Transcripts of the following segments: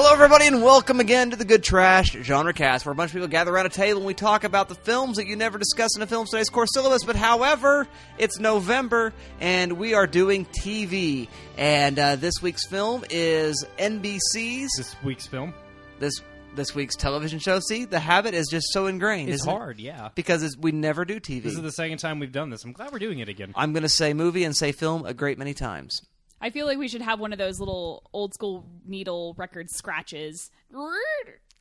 Hello, everybody, and welcome again to the Good Trash Genre Cast, where a bunch of people gather around a table and we talk about the films that you never discuss in a film studies course syllabus. But however, it's November, and we are doing TV. And uh, this week's film is NBC's This week's film. this this week's television show. See, the habit is just so ingrained. It's isn't it? hard, yeah. because it's, we never do TV. This is the second time we've done this. I'm glad we're doing it again. I'm going to say movie and say film a great many times. I feel like we should have one of those little old school needle record scratches.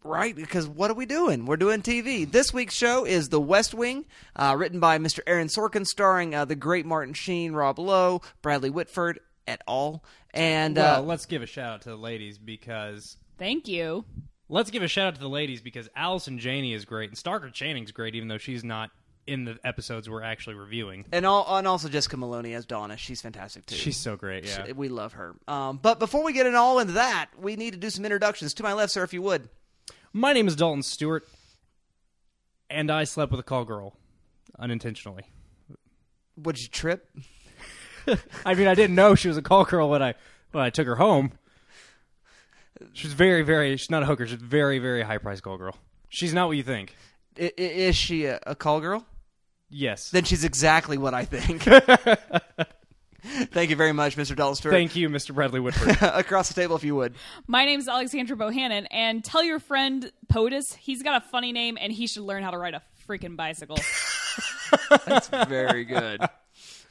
Right, because what are we doing? We're doing TV. This week's show is The West Wing, uh, written by Mr. Aaron Sorkin, starring uh, the great Martin Sheen, Rob Lowe, Bradley Whitford, et al. And well, uh, let's give a shout out to the ladies because Thank you. let's give a shout out to the ladies because Allison Janney is great and Stockard Channing's great, even though she's not in the episodes we're actually reviewing. and, all, and also Jessica Moloney as Donna. She's fantastic too. She's so great, yeah. we love her. Um, but before we get in all into that, we need to do some introductions. To my left, sir, if you would. My name is Dalton Stewart, and I slept with a call girl unintentionally. Would you trip? I mean, I didn't know she was a call girl when I when I took her home. She's very, very. She's not a hooker. She's a very, very high price call girl. She's not what you think. I, I, is she a, a call girl? Yes. Then she's exactly what I think. Thank you very much, Mr. Dalton Stewart. Thank you, Mr. Bradley Whitford. Across the table, if you would. My name's Alexandra Bohannon, and tell your friend POTUS he's got a funny name and he should learn how to ride a freaking bicycle. That's very good.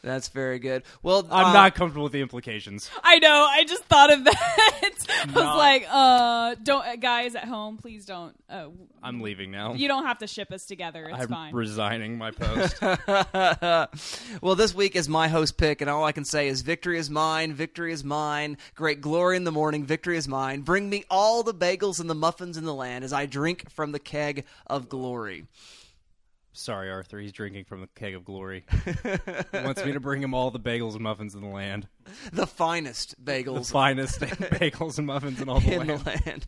That's very good. Well, I'm uh, not comfortable with the implications. I know. I just thought of that. I was Not- like, uh, don't, uh, guys at home, please don't. Uh, I'm leaving now. you don't have to ship us together. It's I'm fine. resigning my post. well, this week is my host pick, and all I can say is victory is mine, victory is mine, great glory in the morning, victory is mine. Bring me all the bagels and the muffins in the land as I drink from the keg of glory. Sorry, Arthur. He's drinking from the keg of glory. he wants me to bring him all the bagels and muffins in the land. The finest The bagels finest bagels and muffins in all the in land. the land.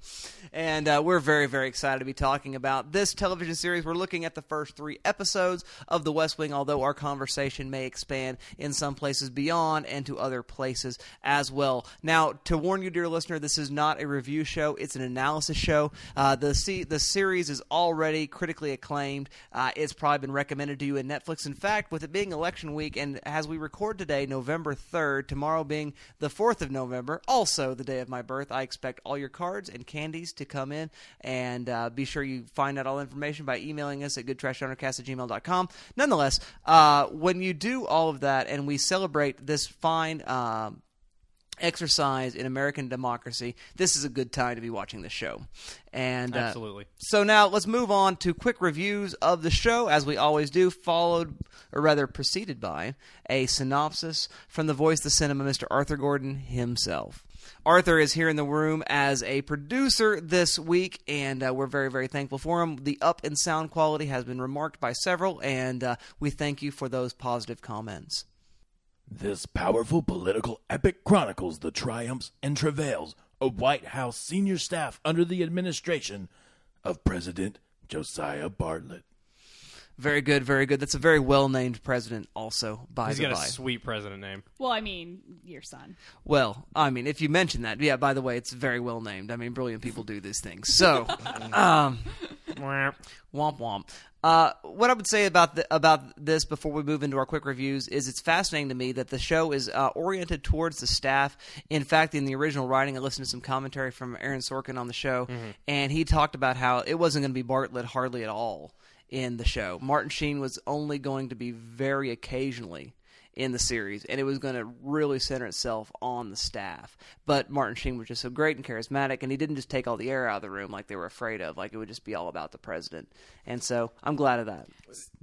And uh, we're very, very excited to be talking about this television series. We're looking at the first three episodes of The West Wing, although our conversation may expand in some places beyond and to other places as well. Now, to warn you, dear listener, this is not a review show, it's an analysis show. Uh, the, se- the series is already critically acclaimed. Uh, it's probably been recommended to you in Netflix. In fact, with it being election week, and as we record today, November 3rd, tomorrow being the 4th of November, also the day of my birth, I expect all your cards and candies to come in. And uh, be sure you find out all information by emailing us at goodtrashundercast at gmail.com. Nonetheless, uh, when you do all of that and we celebrate this fine. Um, exercise in American democracy, this is a good time to be watching the show. And uh, Absolutely. so now let's move on to quick reviews of the show, as we always do, followed, or rather preceded by, a synopsis from the voice of the cinema, Mr. Arthur Gordon himself. Arthur is here in the room as a producer this week, and uh, we're very, very thankful for him. The up in sound quality has been remarked by several, and uh, we thank you for those positive comments. This powerful political epic chronicles the triumphs and travails of White House senior staff under the administration of President Josiah Bartlet. Very good, very good. That's a very well named president, also, by He's the got a sweet president name. well, I mean, your son. Well, I mean, if you mention that, yeah. By the way, it's very well named. I mean, brilliant people do these things. So, um, womp womp. Uh, what I would say about the, about this before we move into our quick reviews is it's fascinating to me that the show is uh, oriented towards the staff. In fact, in the original writing, I listened to some commentary from Aaron Sorkin on the show, and he talked about how it wasn't going to be Bartlet hardly at all in the show. Martin Sheen was only going to be very occasionally in the series, and it was going to really center itself on the staff. But Martin Sheen was just so great and charismatic, and he didn't just take all the air out of the room like they were afraid of. Like it would just be all about the president. And so I'm glad of that.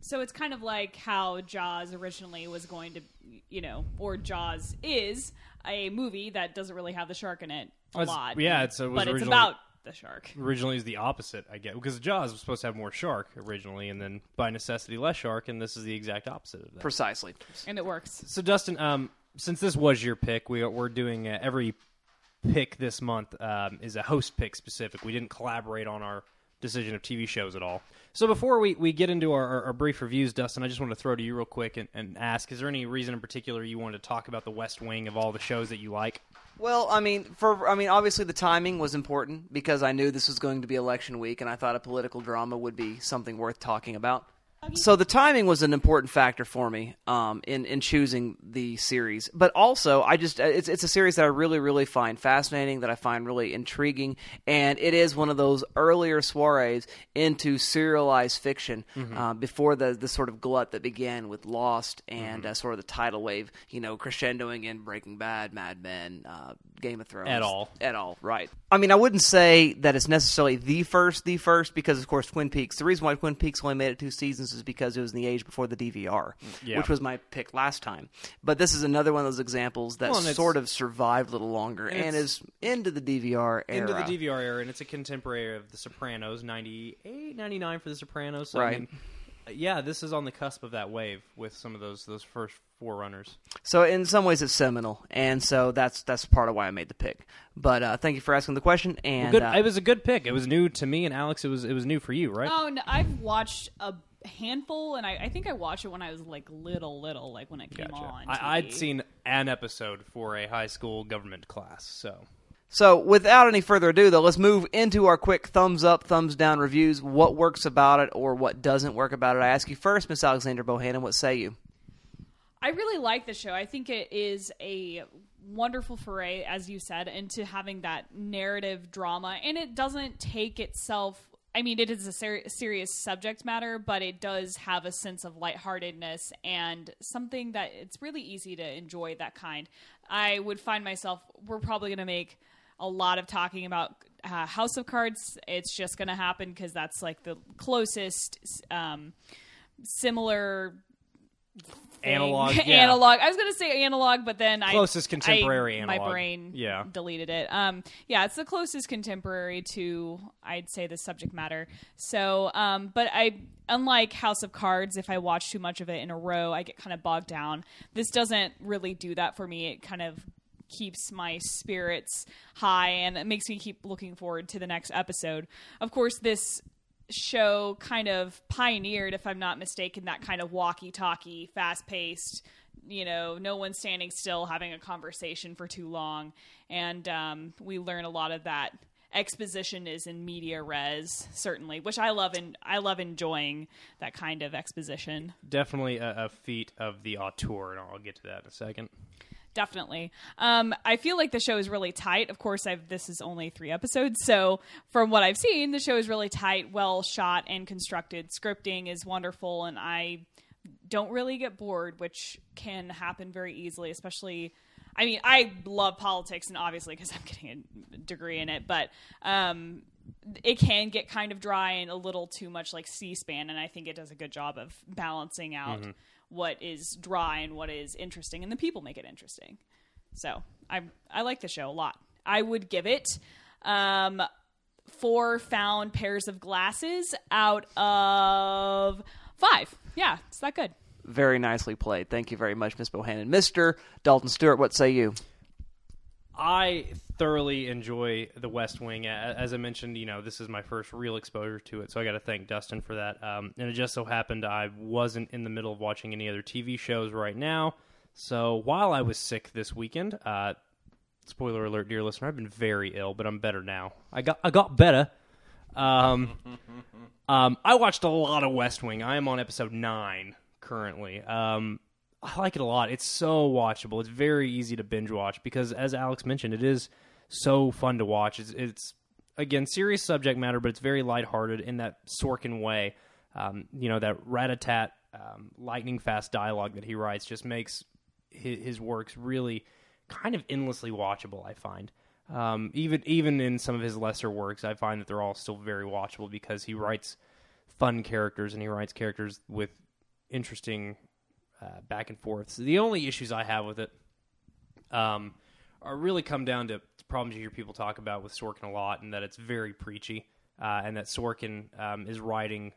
So it's kind of like how Jaws originally was going to, you know, or Jaws is a movie that doesn't really have the shark in it a It's- lot. yeah, it's- it was but it's about the shark. Originally is the opposite, I get, because Jaws was supposed to have more shark originally, and then by necessity less shark, and this is the exact opposite of that. Precisely. And it works. So, Dustin, um, since this was your pick, we we're doing uh, every pick this month um, is a host pick specific. We didn't collaborate on our decision of TV shows at all. So before we, we get into our, our, our brief reviews, Dustin, I just want to throw to you real quick and, and ask: Is there any reason in particular you wanted to talk about the West Wing of all the shows that you like? Well, I mean, for I mean, obviously the timing was important because I knew this was going to be election week, and I thought a political drama would be something worth talking about. So the timing was an important factor for me um, in in choosing the series, but also I just it's it's a series that I really really find fascinating, that I find really intriguing, and it is one of those earlier soirees into serialized fiction uh, before the the sort of glut that began with Lost and uh, sort of the tidal wave, you know, crescendoing in Breaking Bad, Mad Men, uh, Game of Thrones, At all. at all, right? I mean, I wouldn't say that it's necessarily the first, the first, because of course Twin Peaks. The reason why Twin Peaks only made it two seasons is because it was in the age before the DVR, Yeah. which was my pick last time. But this is another one of those examples that Well, sort of survived a little longer and, it's- is into the DVR era. Into the DVR era, and it's a contemporary of The Sopranos, 98, 99 for The Sopranos. So, I Right. mean, yeah, this is on the cusp of that wave with some of those those first forerunners. So in some ways, it's seminal, and so that's that's part of why I made the pick. But uh, thank you for asking the question. And Good. uh, it was a good pick. It was new to me and Alex. It was it was new for you, right? Oh, no, I've watched a handful, and I, I think I watched it when I was like little, little, like when it came Gotcha. on. I, I'd seen an episode for a high school government class, so So, without any further ado, though, let's move into our quick thumbs up, thumbs down reviews. What works about it or what doesn't work about it? I ask you first, Miss Alexander Bohannon. What say you? I really like the show. I think it is a wonderful foray, as you said, into having that narrative drama, and it doesn't take itself. I mean, it is a ser- serious subject matter, but it does have a sense of lightheartedness and something that it's really easy to enjoy. That kind. I would find myself. We're probably going to make a lot of talking about uh, House of Cards. It's just going to happen because that's like the closest um, similar thing. Analog, yeah. analog. I was gonna say analog, but then Closest I contemporary I, My brain Yeah. deleted it. Um, yeah, it's the closest contemporary to I'd say the subject matter. So, um, but I unlike House of Cards, if I watch too much of it in a row, I get kind of bogged down. This doesn't really do that for me. It kind of keeps my spirits high and it makes me keep looking forward to the next episode. Of course, this show kind of pioneered, if I'm not mistaken, that kind of walkie talkie, fast paced, you know, no one standing still having a conversation for too long. And um, we learn a lot of that. Exposition is in media res, certainly, which I love and I love enjoying that kind of exposition. definitely a, a feat of the auteur, and I'll get to that in a second. Definitely. Um, I feel like the show is really tight. Of course, I've this is only three episodes, so from what I've seen, the show is really tight, well shot and constructed. Scripting is wonderful, and I don't really get bored, which can happen very easily, especially. I mean, I love politics, and obviously because I'm getting a degree in it, but um, it can get kind of dry and a little too much like C-SPAN, and I think it does a good job of balancing out what is dry and what is interesting, and the people make it interesting. So I I like the show a lot. I would give it um, four found pairs of glasses out of five. Yeah, it's that good. Very nicely played. Thank you very much, Miss Bohannon. Mr. Dalton Stewart, what say you? I thoroughly enjoy The West Wing. As I mentioned, you know, this is my first real exposure to it, so I got to thank Dustin for that. Um, and it just so happened I wasn't in the middle of watching any other TV shows right now. So while I was sick this weekend, uh, spoiler alert, dear listener, I've been very ill, but I'm better now. I got I got better. Um, um, I watched a lot of West Wing. I am on episode nine currently. Um, I like it a lot. It's so watchable. It's very easy to binge watch because, as Alex mentioned, it is so fun to watch. It's, it's again serious subject matter, but it's very lighthearted in that Sorkin way. Um, you know that rat-a-tat, um, lightning fast dialogue that he writes just makes his, his works really kind of endlessly watchable. I find. Um, even even in some of his lesser works, I find that they're all still very watchable because he writes fun characters and he writes characters with interesting uh, back and forth. So the only issues I have with it um, are really come down to problems you hear people talk about with Sorkin a lot, and that it's very preachy, uh, and that Sorkin um, is writing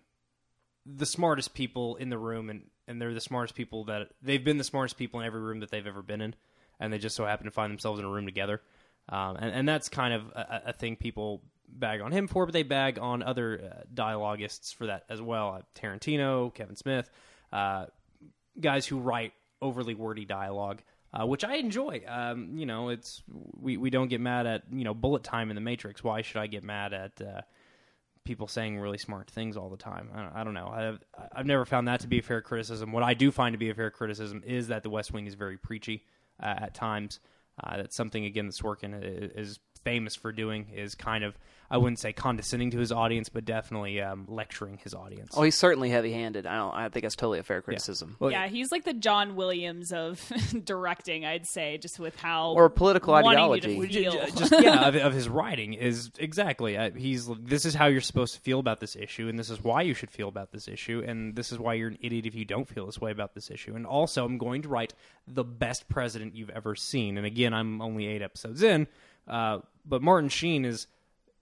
the smartest people in the room, and and they're the smartest people that they've been the smartest people in every room that they've ever been in, and they just so happen to find themselves in a room together, um, and and that's kind of a, a thing people bag on him for, but they bag on other uh, dialogists for that as well. Uh, Tarantino, Kevin Smith, uh, guys who write overly wordy dialogue. Uh, which I enjoy. Um, you know, it's we, we don't get mad at you know bullet time in the Matrix. Why should I get mad at uh, people saying really smart things all the time? I don't, I don't know. I've I've never found that to be a fair criticism. What I do find to be a fair criticism is that The West Wing is very preachy uh, at times. Uh, that's something again that Sorkin i- is famous for doing. Is kind of I wouldn't say condescending to his audience, but definitely um, lecturing his audience. Oh, he's certainly heavy-handed. I don't. I think that's totally a fair criticism. Well, yeah, he's like the John Williams of directing, I'd say, just with how Or political wanting you to ideology. feel. J- just yeah of, of his writing is exactly uh, he's this is how you're supposed to feel about this issue and this is why you should feel about this issue and this is why you're an idiot if you don't feel this way about this issue and also i'm going to write the best president you've ever seen and again i'm only eight episodes in uh, but martin sheen is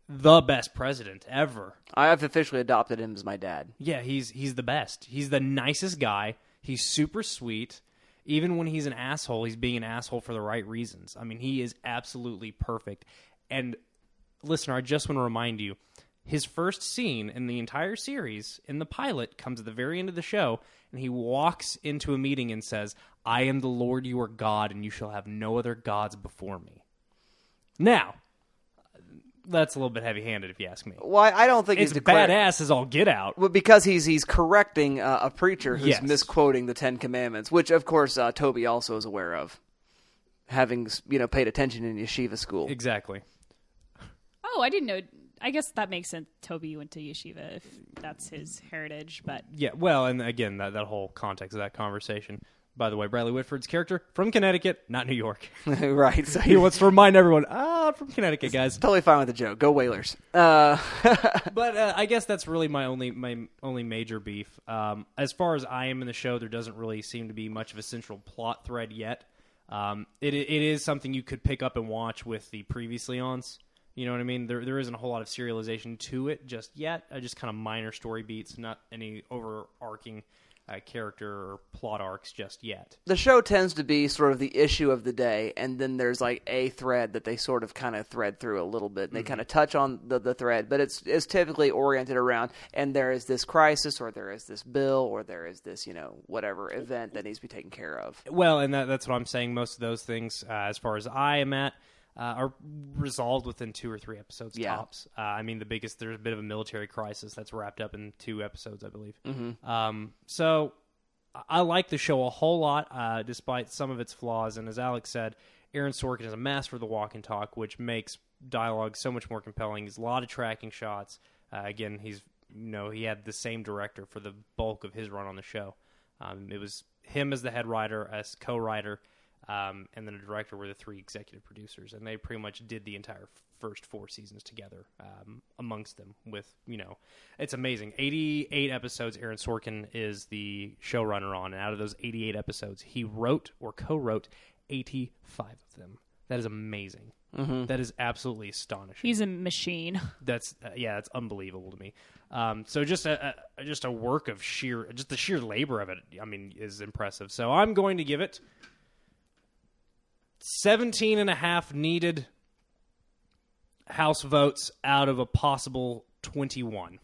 the best president ever I have officially adopted him as my dad. yeah, he's he's the best. He's the nicest guy. He's super sweet. Even when he's an asshole, he's being an asshole for the right reasons. I mean, he is absolutely perfect. And listener, I just want to remind you, his first scene in the entire series in the pilot comes at the very end of the show, and he walks into a meeting and says, "I am the Lord your God, and you shall have no other gods before me." Now, that's a little bit heavy-handed, if you ask me. Well, I don't think It's he's declared. badass as all get out. Well, because he's he's correcting uh, a preacher who's Yes. misquoting the Ten Commandments, which of course uh, Toby also is aware of, having you know paid attention in yeshiva school. Exactly. Oh, I didn't know. I guess that makes sense. Toby went to yeshiva if that's his heritage, but Yeah, well, and again, that, that whole context of that conversation. By the way, Bradley Whitford's character from Connecticut, not New York. right. So he wants to remind everyone, ah, I'm from Connecticut, guys. totally fine with the joke. Go Whalers. Uh, But uh, I guess that's really my only my only major beef. Um, as far as I am in the show, there doesn't really seem to be much of a central plot thread yet. Um, it it is something you could pick up and watch with the previously ons. You know what I mean? There there isn't a whole lot of serialization to it just yet. Uh, just kind of minor story beats, not any overarching uh, character or plot arcs just yet. the show tends to be sort of the issue of the day, and then there's like a thread that they sort of kind of thread through a little bit. And they kind of touch on the, the thread, but it's it's typically oriented around, and there is this crisis, or there is this bill, or there is this you know whatever event that needs to be taken care of. Well, and that, that's what I'm saying. Most of those things, uh, as far as I am at, uh, are resolved within two or three episodes Yeah. tops. Uh, I mean, the biggest there's a bit of a military crisis that's wrapped up in two episodes, I believe. Mm-hmm. Um, so I- like the show a whole lot, uh, despite some of its flaws. And as Alex said, Aaron Sorkin is a master of the walk and talk, which makes dialogue so much more compelling. He's a lot of tracking shots. Uh, again, he's you know he had the same director for the bulk of his run on the show. Um, it was him as the head writer, as co-writer, um, and then the director were the three executive producers, and they pretty much did the entire first four seasons together um, amongst them. With you know, it's amazing. Eighty-eight episodes. Aaron Sorkin is the showrunner on, and out of those eighty-eight episodes, he wrote or co-wrote eighty-five of them. That is amazing. That is absolutely astonishing. he's a machine. That's uh, yeah, that's unbelievable to me. Um, so just a, a just a work of sheer just the sheer labor of it. I mean, is impressive. So I'm going to give it 17 and a half needed house votes out of a possible 21.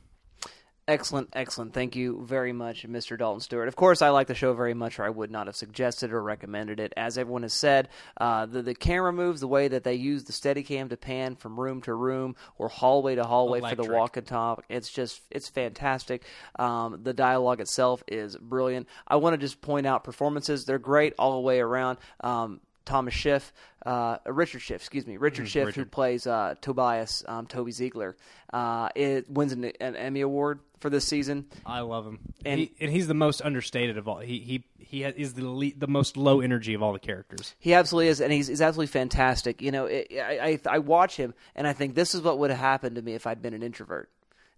Excellent, excellent. Thank you very much, Mr. Dalton Stewart. Of course, I like the show very much, or I would not have suggested or recommended it. As everyone has said, uh, the the camera moves, the way that they use the Steadicam to pan from room to room or hallway to hallway for the walk and talk, it's just it's fantastic. Um, the dialogue itself is brilliant. I want to just point out performances; they're great all the way around. Um, Thomas Schiff, uh, Richard Schiff, excuse me, Richard Schiff, who plays uh, Tobias, um, Toby Ziegler, uh, it wins an, an Emmy award for this season. I love him, And- and, he, and he's the most understated of all. He he he is the le- the most low energy of all the characters. He absolutely is, and he's, he's absolutely fantastic. You know, it, I, I I watch him, and I think this is what would have happened to me if I'd been an introvert.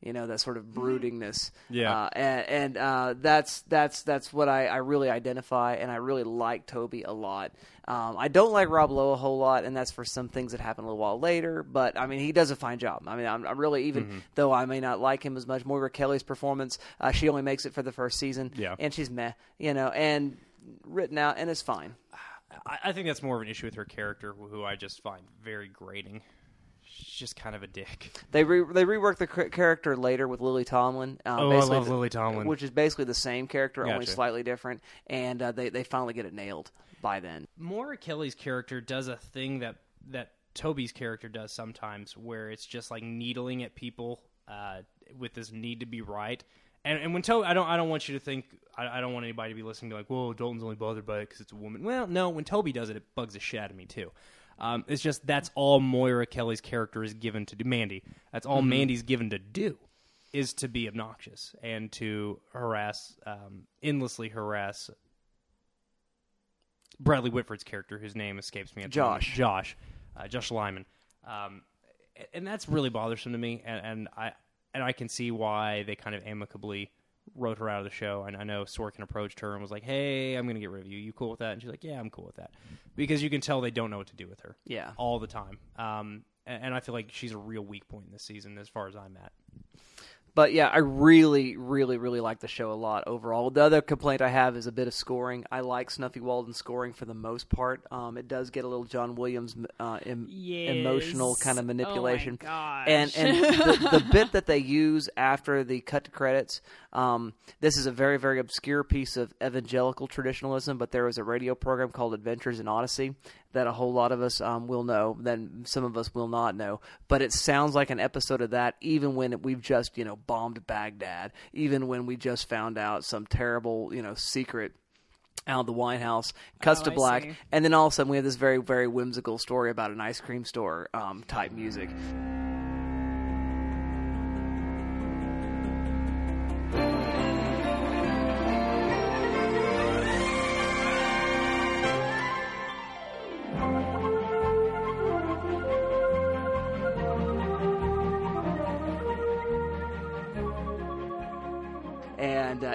You know, that sort of broodingness. Yeah. uh, and, and uh, that's that's that's what I, I really identify, and I really like Toby a lot. Um, I don't like Rob Lowe a whole lot, and that's for some things that happen a little while later. But I mean, he does a fine job. I mean, I'm, I'm really even though I may not like him as much. Moira Kelly's performance, uh, she only makes it for the first season, Yeah. and she's meh. You know, and written out, and it's fine. I, I think that's more of an issue with her character, who I just find very grating. She's just kind of a dick. They re- they reworked the cr- character later with Lily Tomlin. Um, Oh, I love the- Lily Tomlin. which is basically the same character, only slightly different. And uh, they they finally get it nailed by then. Moira Kelly's character does a thing that that Toby's character does sometimes, where it's just like needling at people uh, with this need to be right. And, and when Toby, I don't, I don't want you to think, I, I don't want anybody to be listening to be like, "Whoa, Dalton's only bothered by it because it's a woman." Well, no, when Toby does it, it bugs the shit out of me too. Um, it's just that's all Moira Kelly's character is given to do. Mandy, that's all Mandy's given to do, is to be obnoxious and to harass, um, endlessly harass Bradley Whitford's character, whose name escapes me. At the moment. Josh. Josh, uh, Josh Lyman, um, and that's really bothersome to me. And, and I and I can see why they kind of amicably wrote her out of the show. And I know Sorkin approached her and was like, "Hey, I'm going to get rid of you. You cool with that?" And she's like, "Yeah, I'm cool with that," because you can tell they don't know what to do with her. Yeah. all the time. Um, and, and I feel like she's a real weak point in this season, as far as I'm at. But yeah, I really, really, really like the show a lot overall. The other complaint I have is a bit of scoring. I like Snuffy Walden's scoring for the most part. Um, it does get a little John Williams uh, em- emotional kind of Oh my manipulation. gosh. And and the, the bit that they use after the cut to credits, um, this is a very very obscure piece of evangelical traditionalism. But there was a radio program called Adventures in Odyssey that a whole lot of us um, will know, then some of us will not know. But it sounds like an episode of that, even when we've just you know bombed Baghdad, even when we just found out some terrible you know secret out of the White House, cuts Oh, to black, and then all of a sudden we have this very very whimsical story about an ice cream store um, type music.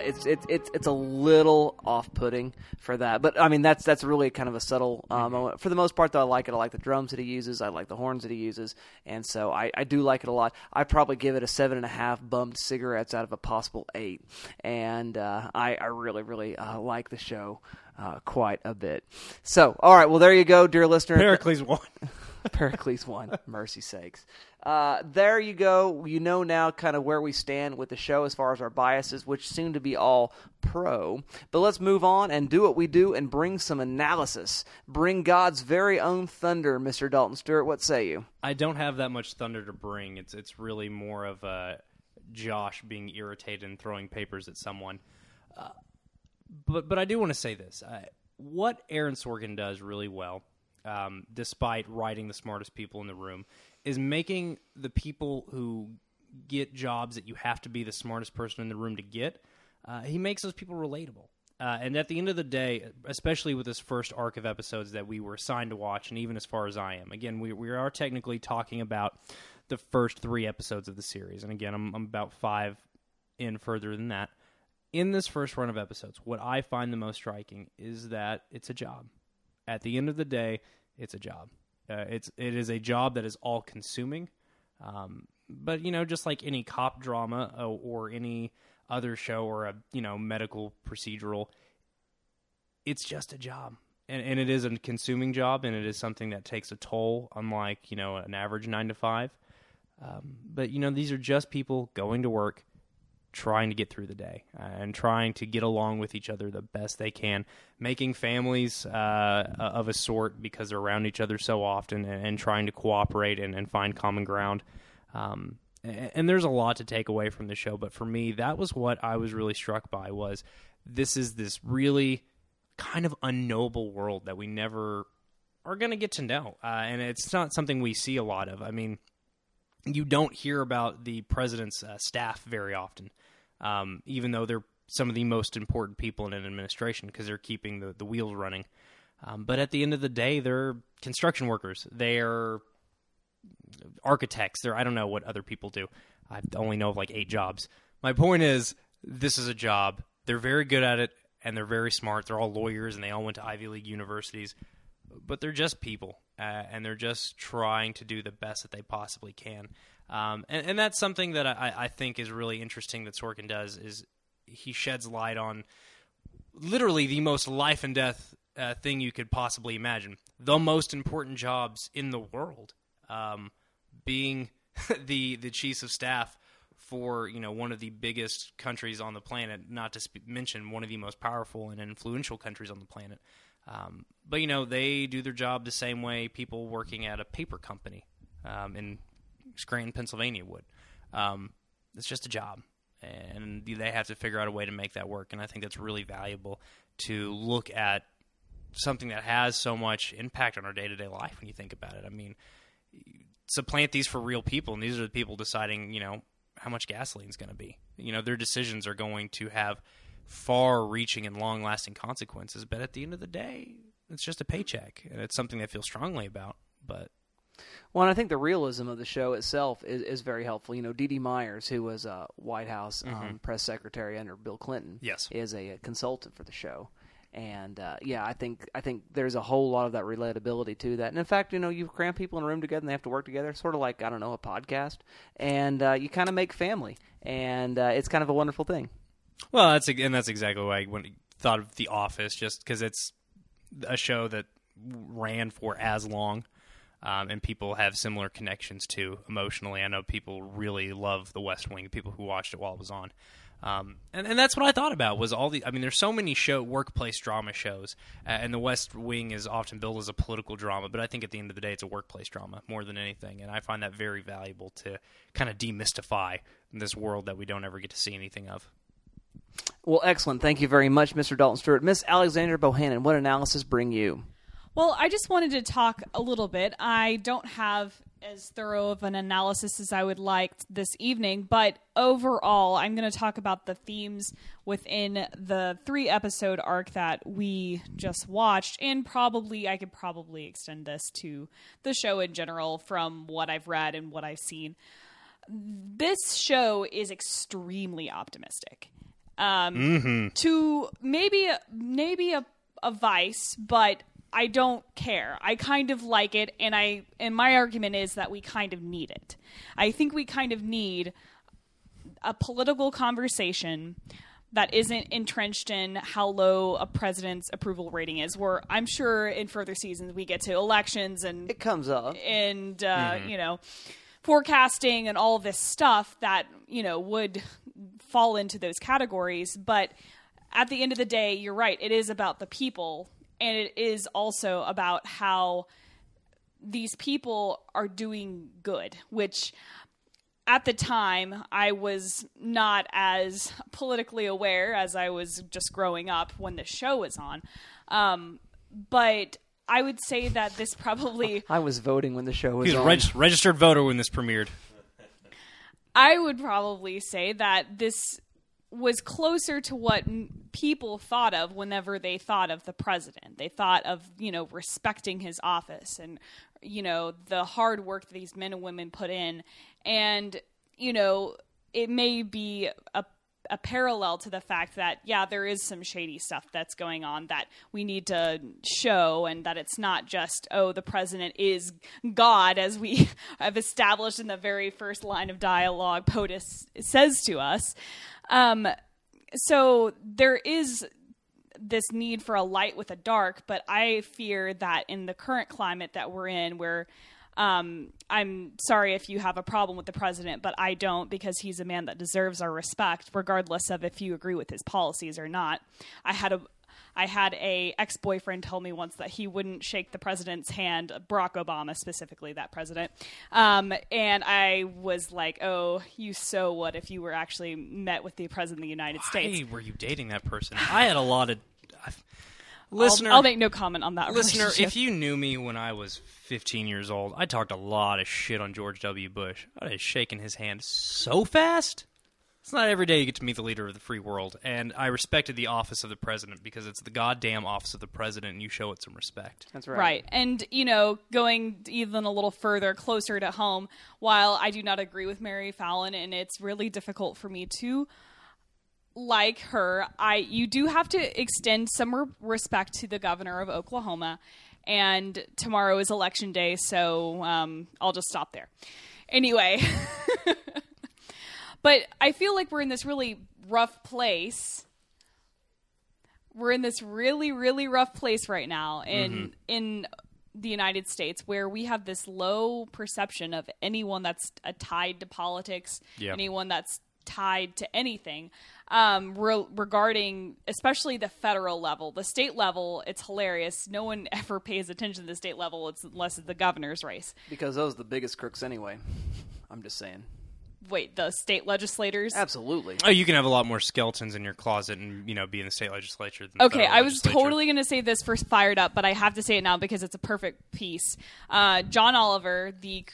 It's it's it's it's a little off-putting for that. But I mean, that's that's really kind of a subtle um, moment. For the most part, though, I like it. I like the drums that he uses. I like the horns that he uses, and so I, I do like it a lot. I probably give it a seven and a half bummed cigarettes out of a possible eight, and uh, I I really really uh, like the show. Uh, quite a bit. So, all right. Well, there you go, dear listener. Pericles won. Pericles won. Mercy sakes. Uh, there you go. You know now kind of where we stand with the show as far as our biases, which seem to be all pro. But let's move on and do what we do and bring some analysis. Bring God's very own thunder, Mr. Dalton Stewart. What say you? I don't have that much thunder to bring. It's it's really more of uh, Josh being irritated and throwing papers at someone. Uh, but but I do want to say this: uh, what Aaron Sorkin does really well, um, despite writing the smartest people in the room, is making the people who get jobs that you have to be the smartest person in the room to get. Uh, he makes those people relatable. Uh, and at the end of the day, especially with this first arc of episodes that we were assigned to watch, and even as far as I am, again, we, we are technically talking about the first three episodes of the series. And again, I'm, I'm about five in further than that. In this first run of episodes, what I find the most striking is that it's a job. At the end of the day, it's a job. Uh, it's it is a job that is all consuming. Um, but you know, just like any cop drama uh, or any other show or a you know medical procedural, it's just a job, and and it is a consuming job, and it is something that takes a toll, unlike you know an average nine to five. Um, but you know, these are just people going to work, trying to get through the day uh, and trying to get along with each other the best they can, making families uh, of a sort because they're around each other so often, and, and trying to cooperate and, and find common ground. Um, and, and there's a lot to take away from the show, but for me, that was what I was really struck by. Was this is this really kind of unknowable world that we never are going to get to know, uh, and it's not something we see a lot of. I mean you don't hear about the president's uh, staff very often, um, even though they're some of the most important people in an administration because they're keeping the, the wheels running. Um, but at the end of the day, they're construction workers. They're architects. They're I don't know what other people do. I only know of like eight jobs. My point is, this is a job. They're very good at it, and they're very smart. They're all lawyers, and they all went to Ivy League universities but they're just people, uh, and they're just trying to do the best that they possibly can. Um, and, and that's something that I, I think is really interesting that Sorkin does is he sheds light on literally the most life and death uh, thing you could possibly imagine, the most important jobs in the world, um, being the the chiefs of staff for you know one of the biggest countries on the planet, not to sp- mention one of the most powerful and influential countries on the planet. Um, but you know they do their job the same way people working at a paper company um, in Scranton, Pennsylvania would. Um, it's just a job, and they have to figure out a way to make that work. And I think that's really valuable to look at something that has so much impact on our day to day life when you think about it. I mean, supplant these for real people, and these are the people deciding, you know, how much gasoline is going to be. You know, their decisions are going to have far reaching and long lasting consequences, but at the end of the day, it's just a paycheck, and it's something they feel strongly about. But well, and I think the realism of the show itself is, is very helpful. You know, Dee Dee Myers, who was a White House um, Mm-hmm. press secretary under Bill Clinton, Yes. is a, consultant for the show. And uh, yeah, I think I think there's a whole lot of that relatability to that. And in fact, you know, you cram people in a room together and they have to work together, sort of like I don't know a podcast, and uh, you kind of make family, and uh, it's kind of a wonderful thing. Well, that's and that's exactly why I thought of The Office, just because it's a show that ran for as long, um, and people have similar connections to emotionally. I know people really love The West Wing. People who watched it while it was on, um, and and that's what I thought about was all the. I mean, there's so many show workplace drama shows, uh, and The West Wing is often billed as a political drama, but I think at the end of the day, it's a workplace drama more than anything, and I find that very valuable to kind of demystify this world that we don't ever get to see anything of. Well, excellent. Thank you very much, Mr. Dalton Stewart. Miss Alexandra Bohannon, what analysis bring you? Well, I just wanted to talk a little bit. I don't have as thorough of an analysis as I would like this evening, but overall, I'm going to talk about the themes within the three episode arc that we just watched, and probably I could probably extend this to the show in general from what I've read and what I've seen. This show is extremely optimistic. Um, To maybe maybe a, a vice, but I don't care. I kind of like it, and I and my argument is that we kind of need it. I think we kind of need a political conversation that isn't entrenched in how low a president's approval rating is. Where I'm sure in further seasons we get to elections and It comes up. and uh, you know forecasting and all this stuff that you know would fall into those categories. But at the end of the day you're right. It is about the people and it is also about how these people are doing good which at the time I was not as politically aware as I was just growing up when the show was on. Um, but I would say that this probably I was voting when the show was He's a on. reg- registered voter when this premiered. I would probably say that this was closer to what m- people thought of whenever they thought of the president. They thought of, you know, respecting his office and, you know, the hard work that these men and women put in. And, you know, it may be a a parallel to the fact that yeah there is some shady stuff that's going on that we need to show and that it's not just oh the president is god as we have established in the very first line of dialogue POTUS says to us. Um, so there is this need for a light with a dark, but I fear that in the current climate that we're in, where um, I'm sorry if you have a problem with the president, but I don't because he's a man that deserves our respect, regardless of if you agree with his policies or not. I had a I had a ex boyfriend tell me once that he wouldn't shake the president's hand, Barack Obama specifically, that president. Um, and I was like, "Oh, you so would if you were actually met with the president of the United States." Why were you dating that person? I had a lot of I've- listener. I'll, make no comment on that. listener, if you knew me when I was 15 years old, I talked a lot of shit on George W. Bush. I was shaking his hand so fast. It's not every day you get to meet the leader of the free world, and I respected the office of the president because it's the goddamn office of the president, and you show it some respect. That's right. Right. And, you know, going even a little further, closer to home, while I do not agree with Mary Fallin and it's really difficult for me to like her, I you do have to extend some re- respect to the governor of Oklahoma. And tomorrow is election day, so um, I'll just stop there. Anyway, but I feel like we're in this really rough place we're in this really really rough place right now in in the United States, where we have this low perception of anyone that's uh, tied to politics, Yeah. anyone that's tied to anything um, re- regarding especially the federal level the state level it's hilarious no one ever pays attention to the state level it's unless it's the governor's race because those are the biggest crooks anyway. I'm just saying. wait the state legislators Absolutely. Oh, you can have a lot more skeletons in your closet and you know be in the state legislature. Than Okay, federal I was totally going to say this for fired up, but I have to say it now because it's a perfect piece. Uh, John Oliver, the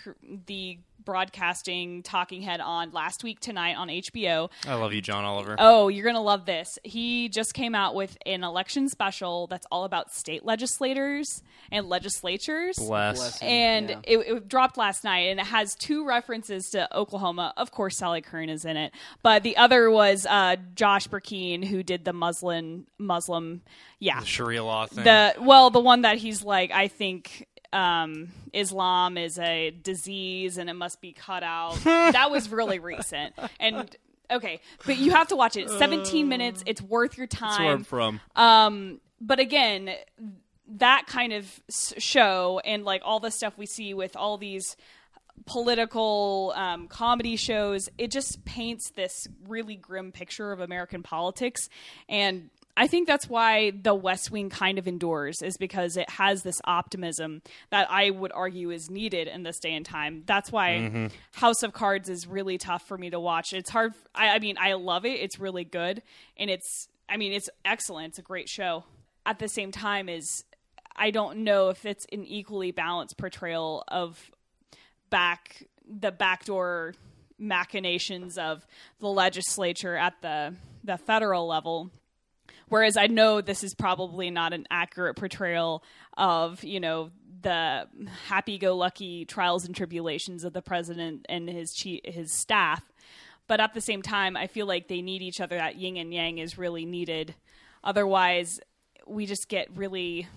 the broadcasting talking head on last week tonight on HBO. I love you, John Oliver. Oh, you're going to love this. He just came out with an election special that's all about state legislators and legislatures. Bless. Bless him. And Yeah. it, it dropped last night, and it has two references to Oklahoma. Of course, Sally Kern is in it, but the other was uh, Josh Burkeen, who did the Muslim Muslim, yeah, The Sharia law thing. the well, the one that he's like, I think um, Islam is a disease and it must be cut out. that was really recent, and okay, but you have to watch it. It's 17 minutes. It's worth your That's where I'm time. from. Um, but again, that kind of show and like all the stuff we see with all these political um, comedy shows, it just paints this really grim picture of American politics. And I think that's why The West Wing kind of endures, is because it has this optimism that I would argue is needed in this day and time. That's why mm-hmm. House of Cards is really tough for me to watch. It's hard. I, I mean, I love it. It's really good, and it's. I mean, it's excellent. It's a great show. At the same time, is I don't know if it's an equally balanced portrayal of back the backdoor machinations of the legislature at the the federal level whereas i know this is probably not an accurate portrayal of you know the happy-go-lucky trials and tribulations of the president and his chief, his staff. But at the same time i feel like they need each other. That yin and yang is really needed. Otherwise we just get really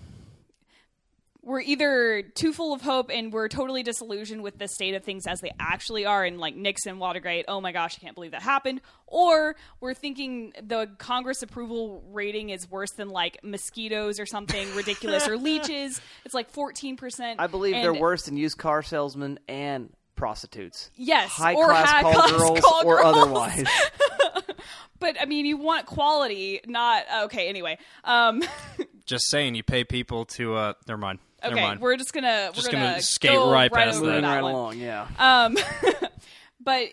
we're either too full of hope and we're totally disillusioned with the state of things as they actually are and like Nixon Watergate oh my gosh I can't believe that happened or we're thinking the Congress approval rating is worse than like mosquitoes or something ridiculous or leeches it's like 14% I believe and- they're worse than used car salesmen and prostitutes. yes High or class high call class girls call or girls. otherwise. but I mean you want quality not okay anyway um Just saying, you pay people to. uh Never mind. Never okay we're just gonna Just we're gonna gonna skate go right right past over that. Right along, yeah. Um, but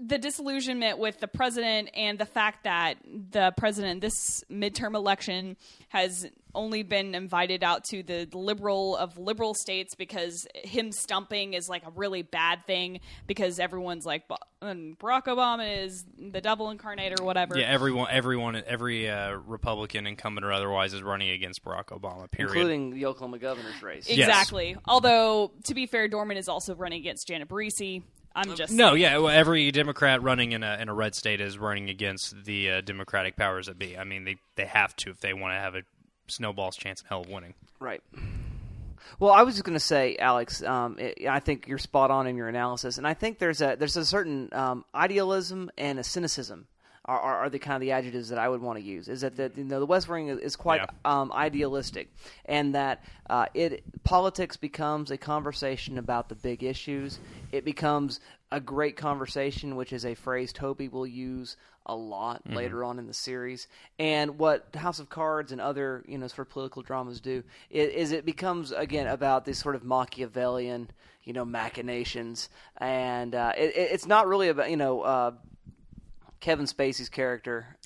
the disillusionment with the president and the fact that the president this midterm election has only been invited out to the liberal of liberal states because him stumping is like a really bad thing because everyone's like and Barack Obama is the devil incarnate or whatever. Yeah, everyone, everyone, every uh, Republican incumbent or otherwise is running against Barack Obama. Period. Including the Oklahoma governor's race. Yes. Exactly. Although to be fair, Dorman is also running against Janet Barresi. I'm just no, yeah, well, every Democrat running in a in a red state is running against the uh, Democratic powers that be. I mean, they they have to if they want to have a snowball's chance in hell of winning. Right. Well, I was just going to say, Alex. Um, it, I think you're spot on in your analysis, and I think there's a there's a certain um, idealism and a cynicism are, are, are the kind of the adjectives that I would want to use. Is that the you know the West Wing is, is quite um, idealistic, and that uh, it politics becomes a conversation about the big issues. It becomes a great conversation, which is a phrase Toby will use a lot later on in the series. And what House of Cards and other you know sort of political dramas do is, is it becomes again about this sort of Machiavellian you know machinations, and uh, it- it's not really about you know uh, Kevin Spacey's character.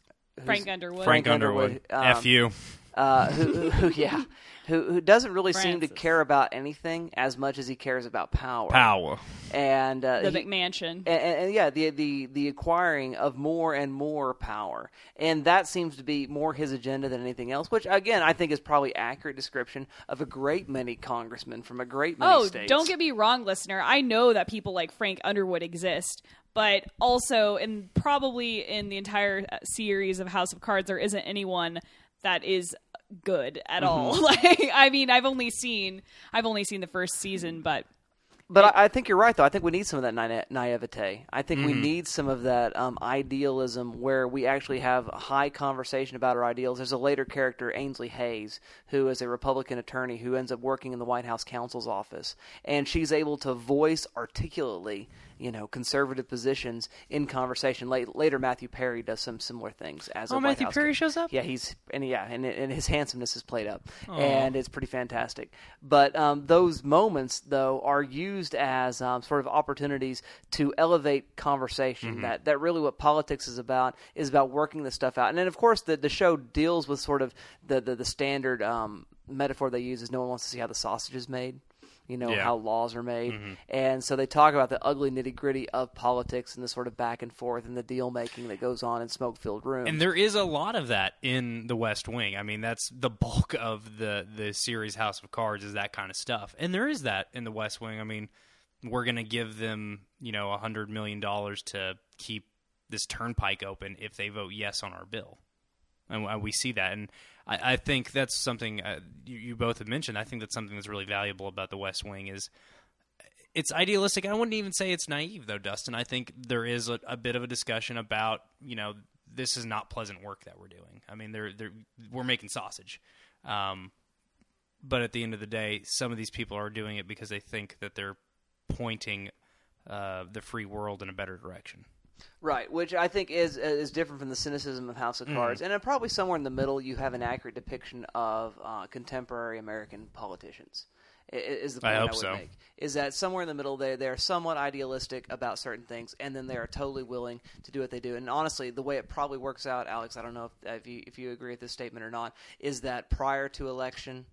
Frank Underwood. Frank Frank Underwood, Underwood, um, f you. uh, who, who, who, yeah, who, who doesn't really seem to care about anything as much as he cares about power. Power. and uh, the he- McMansion. and, and, and yeah, the the the acquiring of more and more power, and that seems to be more his agenda than anything else. Which again, I think is probably accurate description of a great many congressmen from a great many Oh, states. don't get me wrong, listener. I know that people like Frank Underwood exist, but also, and probably in the entire uh, series of House of Cards, there isn't anyone that is good at all. Mm-hmm. Like, I mean, I've only seen, I've only seen the first season, but But I, I think you're right, though. I think we need some of that naive- naivete. I think Mm-hmm. we need some of that um, idealism where we actually have a high conversation about our ideals. There's a later character, Ainsley Hayes, who is a Republican attorney who ends up working in the White House counsel's office, and she's able to voice articulately, you know, conservative positions in conversation. Late, later, Matthew Perry does some similar things as a Oh, White Matthew Perry shows up? Yeah, he's and yeah, and, and his handsomeness is played up, and it's pretty fantastic. But um, those moments, though, are used as um, sort of opportunities to elevate conversation. That that really what politics is about is about working this stuff out. And then, of course, the the show deals with sort of the the, the standard um, metaphor they use is no one wants to see how the sausage is made. You know Yeah. how laws are made, mm-hmm. and so they talk about the ugly nitty gritty of politics and the sort of back and forth and the deal making that goes on in smoke filled rooms. And there is a lot of that in The West Wing. I mean, that's the bulk of the the series House of Cards is that kind of stuff. And there is that in The West Wing. I mean, we're going to give them, you know, a 100 million dollars to keep this turnpike open if they vote yes on our bill. And we see that and I, I think that's something uh, you, you both have mentioned. I think that's something that's really valuable about The West Wing is it's idealistic. I wouldn't even say it's naive, though, Dustin. I think there is a, a bit of a discussion about you know this is not pleasant work that we're doing. I mean, they're, they're we're making sausage, um, but at the end of the day, some of these people are doing it because they think that they're pointing uh, the free world in a better direction. Right, which I think is is different from the cynicism of House of Mm. Cards, and probably somewhere in the middle, you have an accurate depiction of uh, contemporary American politicians. i- i- Is the point I, hope would so. make is that somewhere in the middle they they are somewhat idealistic about certain things, and then they are totally willing to do what they do. And honestly, the way it probably works out, Alex, I don't know if, if you if you agree with this statement or not, is that prior to election,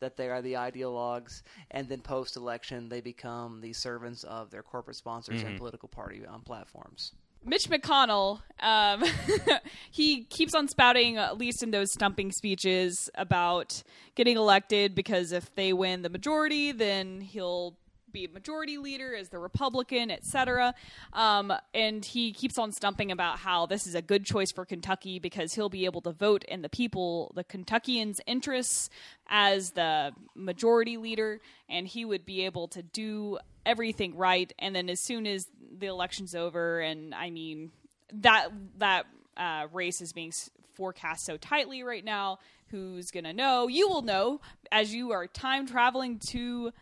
that they are the ideologues, and then post election they become the servants of their corporate sponsors Mm-hmm. and political party um, platforms. Mitch McConnell, um, he keeps on spouting, at least in those stumping speeches, about getting elected because if they win the majority, then he'll be majority leader as the Republican, etc. Um, and he keeps on stumping about how this is a good choice for Kentucky because he'll be able to vote in the people, the Kentuckians' interests as the majority leader, and he would be able to do everything right. And then as soon as the election's over, and I mean that that uh, race is being forecast so tightly right now. Who's gonna know? You will know as you are time traveling to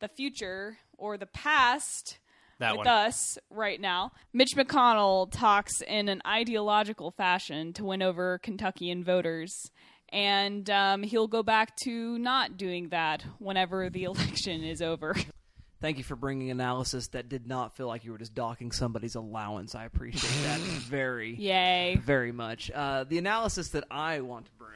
the future or the past That with one. us right now. Mitch McConnell talks in an ideological fashion to win over Kentuckian voters. And um, he'll go back to not doing that whenever the election is over. Thank you for bringing analysis that did not feel like you were just docking somebody's allowance. I appreciate that very, Yay. very much. Uh, the analysis that I want to bring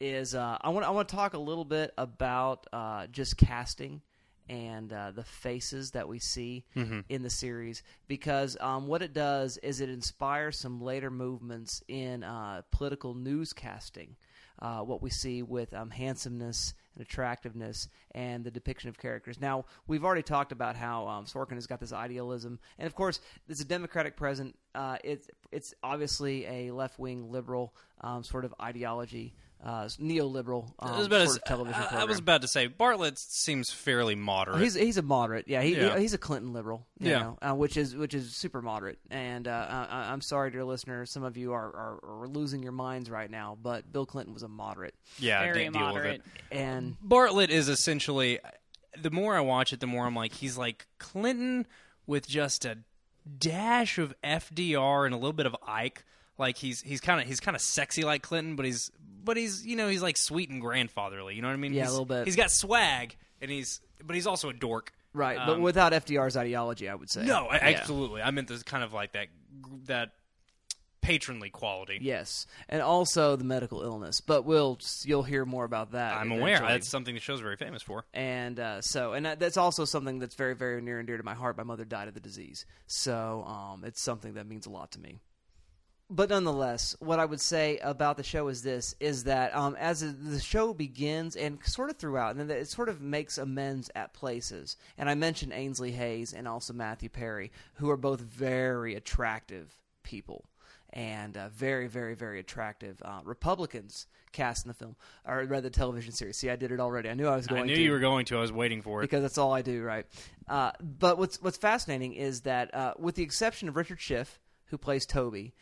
is uh, I want I want to talk a little bit about uh, just casting and uh, the faces that we see in the series because um, what it does is it inspires some later movements in uh, political newscasting. Uh, what we see with um, handsomeness and attractiveness and the depiction of characters. Now, we've already talked about how um, Sorkin has got this idealism, and of course, it's a Democratic president. Uh, it's it's obviously a left wing liberal um, sort of ideology, uh, neoliberal um, I was about sort to of television I- I, was about to say Bartlet seems fairly moderate. He's he's a moderate, yeah. He, Yeah. he's a Clinton liberal, you Yeah. know, uh, which is which is super moderate. And uh, I, I'm sorry, dear listeners, some of you are, are, are losing your minds right now. But Bill Clinton was a moderate, yeah, Very de- deal with moderate. it. and Bartlet is essentially the more I watch it, the more I'm like he's like Clinton with just a dash of FDR and a little bit of Ike. Like he's he's kind of he's kind of sexy like Clinton, but he's but he's you know he's like sweet and grandfatherly. You know what I mean? Yeah, a little bit. He's got swag, and he's but he's also a dork. right, but Um, without FDR's ideology, I would say No, I, Yeah. absolutely. I meant this kind of like that that patronly quality. Yes, and also the medical illness. But we'll you'll hear more about that. I'm aware. eventually. That's something the show's very famous for. and uh, so and that's also something that's very very near and dear to my heart. My mother died of the disease, so um, it's something that means a lot to me. But nonetheless, what I would say about the show is this: is that um, as the show begins and sort of throughout, and then it sort of makes amends at places. And I mentioned Ainsley Hayes and also Matthew Perry, who are both very attractive people. and uh, very, very, very attractive uh, Republicans cast in the film, or rather the television series. See, I did it already. I knew I was going I knew to you were going to. I was waiting for it. because that's all I do, right? Uh, but what's what's fascinating is that, uh, with the exception of Richard Schiff, who plays Toby,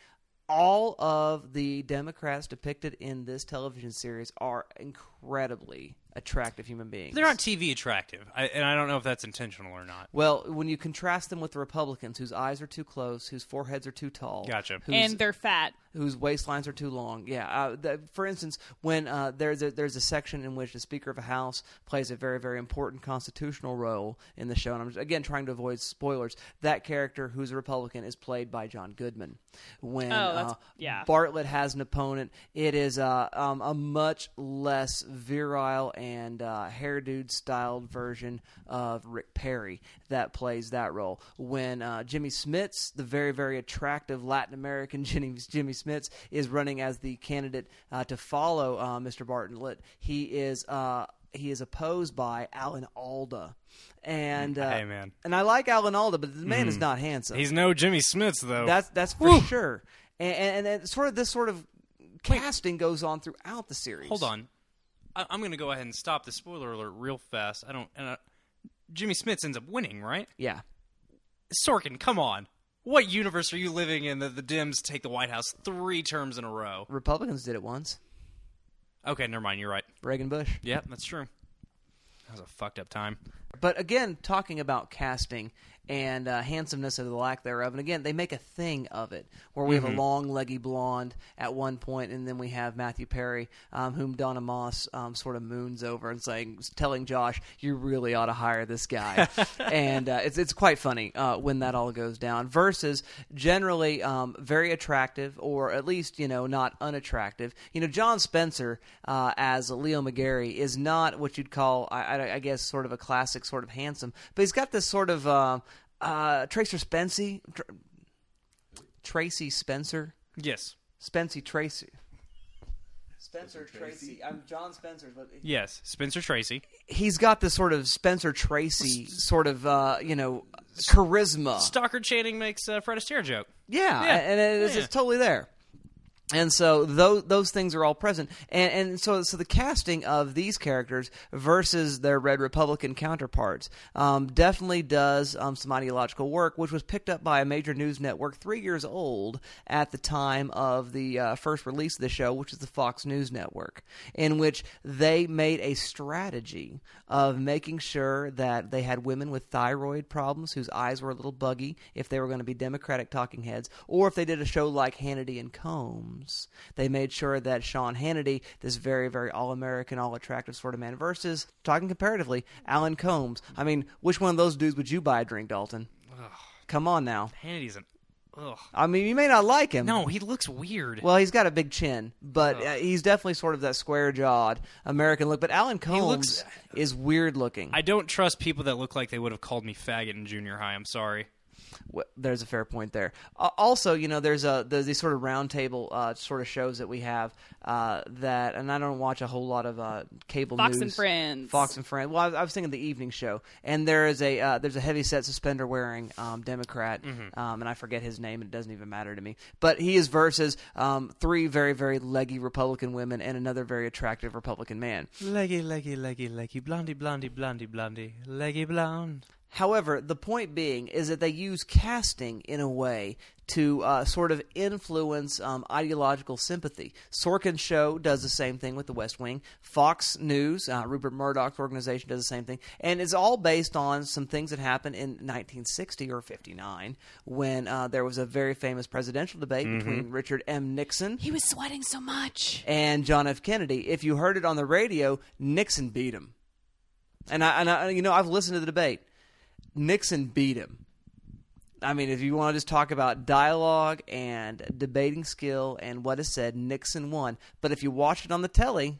all of the Democrats depicted in this television series are incredibly attractive human beings. They're on TV attractive, I, and I don't know if that's intentional or not. Well, when you contrast them with the Republicans, whose eyes are too close, whose foreheads are too tall, Gotcha. and they're fat. whose waistlines are too long. Yeah. Uh, the, for instance, when uh, there's a there's a section in which the Speaker of a House plays a very very important constitutional role in the show, and I'm just, again trying to avoid spoilers. That character, who's a Republican, is played by John Goodman. When Oh, uh, yeah. Bartlet has an opponent, it is uh, um, a much less virile and uh, hair dude styled version of Rick Perry that plays that role. When uh, Jimmy Smits, the very very attractive Latin American Jimmy Jimmy Smits, is running as the candidate uh, to follow uh, Mr. Bartlet, he is. Uh, he is opposed by Alan Alda, and uh, Hey, man. and I like Alan Alda, but the man is not handsome. He's no Jimmy Smits though. That's that's for sure. And, and, and sort of this sort of casting goes on throughout the series. Hold on, I, I'm going to go ahead and stop the spoiler alert real fast. I don't. And, uh, Jimmy Smits ends up winning, right? Yeah. Sorkin, come on. What universe are you living in that the Dems take the White House three terms in a row? Republicans did it once. Okay, never mind. You're right. Reagan Bush. Yeah, that's true. That was a fucked up time. But again, talking about casting and uh, handsomeness or the lack thereof, and again, they make a thing of it, where we have a long, leggy blonde at one point, and then we have Matthew Perry, um, whom Donna Moss um, sort of moons over and saying, telling Josh, "You really ought to hire this guy," and uh, it's it's quite funny uh, when that all goes down. Versus generally um, very attractive, or at least you know not unattractive. You know, John Spencer uh, as Leo McGarry is not what you'd call, I, I, I guess, sort of a classic sort of handsome, but he's got this sort of uh, Tracer Spency, Tr- Tracy Spencer, Yes. Spency Tracy. Spencer Tracy. I'm John Spencer, but Yes. Spencer Tracy. he's got this sort of Spencer Tracy sort of uh, you know charisma. Stockard Channing makes uh, Fred Astaire joke. Yeah, Yeah. and it is, Yeah. it's totally there. And so those those things are all present, and and so so the casting of these characters versus their red Republican counterparts um, definitely does um, some ideological work, which was picked up by a major news network three years old at the time of the uh, first release of the show, which is the Fox News Network, in which they made a strategy of making sure that they had women with thyroid problems whose eyes were a little buggy if they were going to be Democratic talking heads, or if they did a show like Hannity and Colmes, they made sure that Sean Hannity, this very, very all American, all attractive sort of man, versus, talking comparatively, Alan Colmes. I mean, which one of those dudes would you buy a drink, Dalton? Come on now. Hannity's an. Ugh. I mean, you may not like him. No, he looks weird. Well, he's got a big chin, but uh, he's definitely sort of that square jawed American look. But Alan Colmes looks- is weird looking. I don't trust people that look like they would have called me faggot in junior high. I'm sorry. Well, there's a fair point there. Uh, also, you know, there's a there's these sort of roundtable uh, sort of shows that we have uh, that, and I don't watch a whole lot of uh, cable Fox news. and Friends. Fox and Friends. Well, I was, I was thinking the evening show, and there is a uh, there's a heavy set suspender wearing um, Democrat, um, and I forget his name. and It doesn't even matter to me. But he is versus um, three very very leggy Republican women and another very attractive Republican man. Leggy, leggy, leggy, leggy, blondie, blondie, blondie, blondie, leggy blonde. However, the point being is that they use casting in a way to uh, sort of influence um, ideological sympathy. Sorkin's show does the same thing with The West Wing. Fox News, uh, Rupert Murdoch's organization, does the same thing, and it's all based on some things that happened in 1960 or 59 when uh, there was a very famous presidential debate between Richard M. Nixon He was sweating so much. and John F. Kennedy. If you heard it on the radio, Nixon beat him. And I, and I, you know, I've listened to the debate. Nixon beat him. I mean, if you want to just talk about dialogue and debating skill and what is said, Nixon won. But if you watch it on the telly,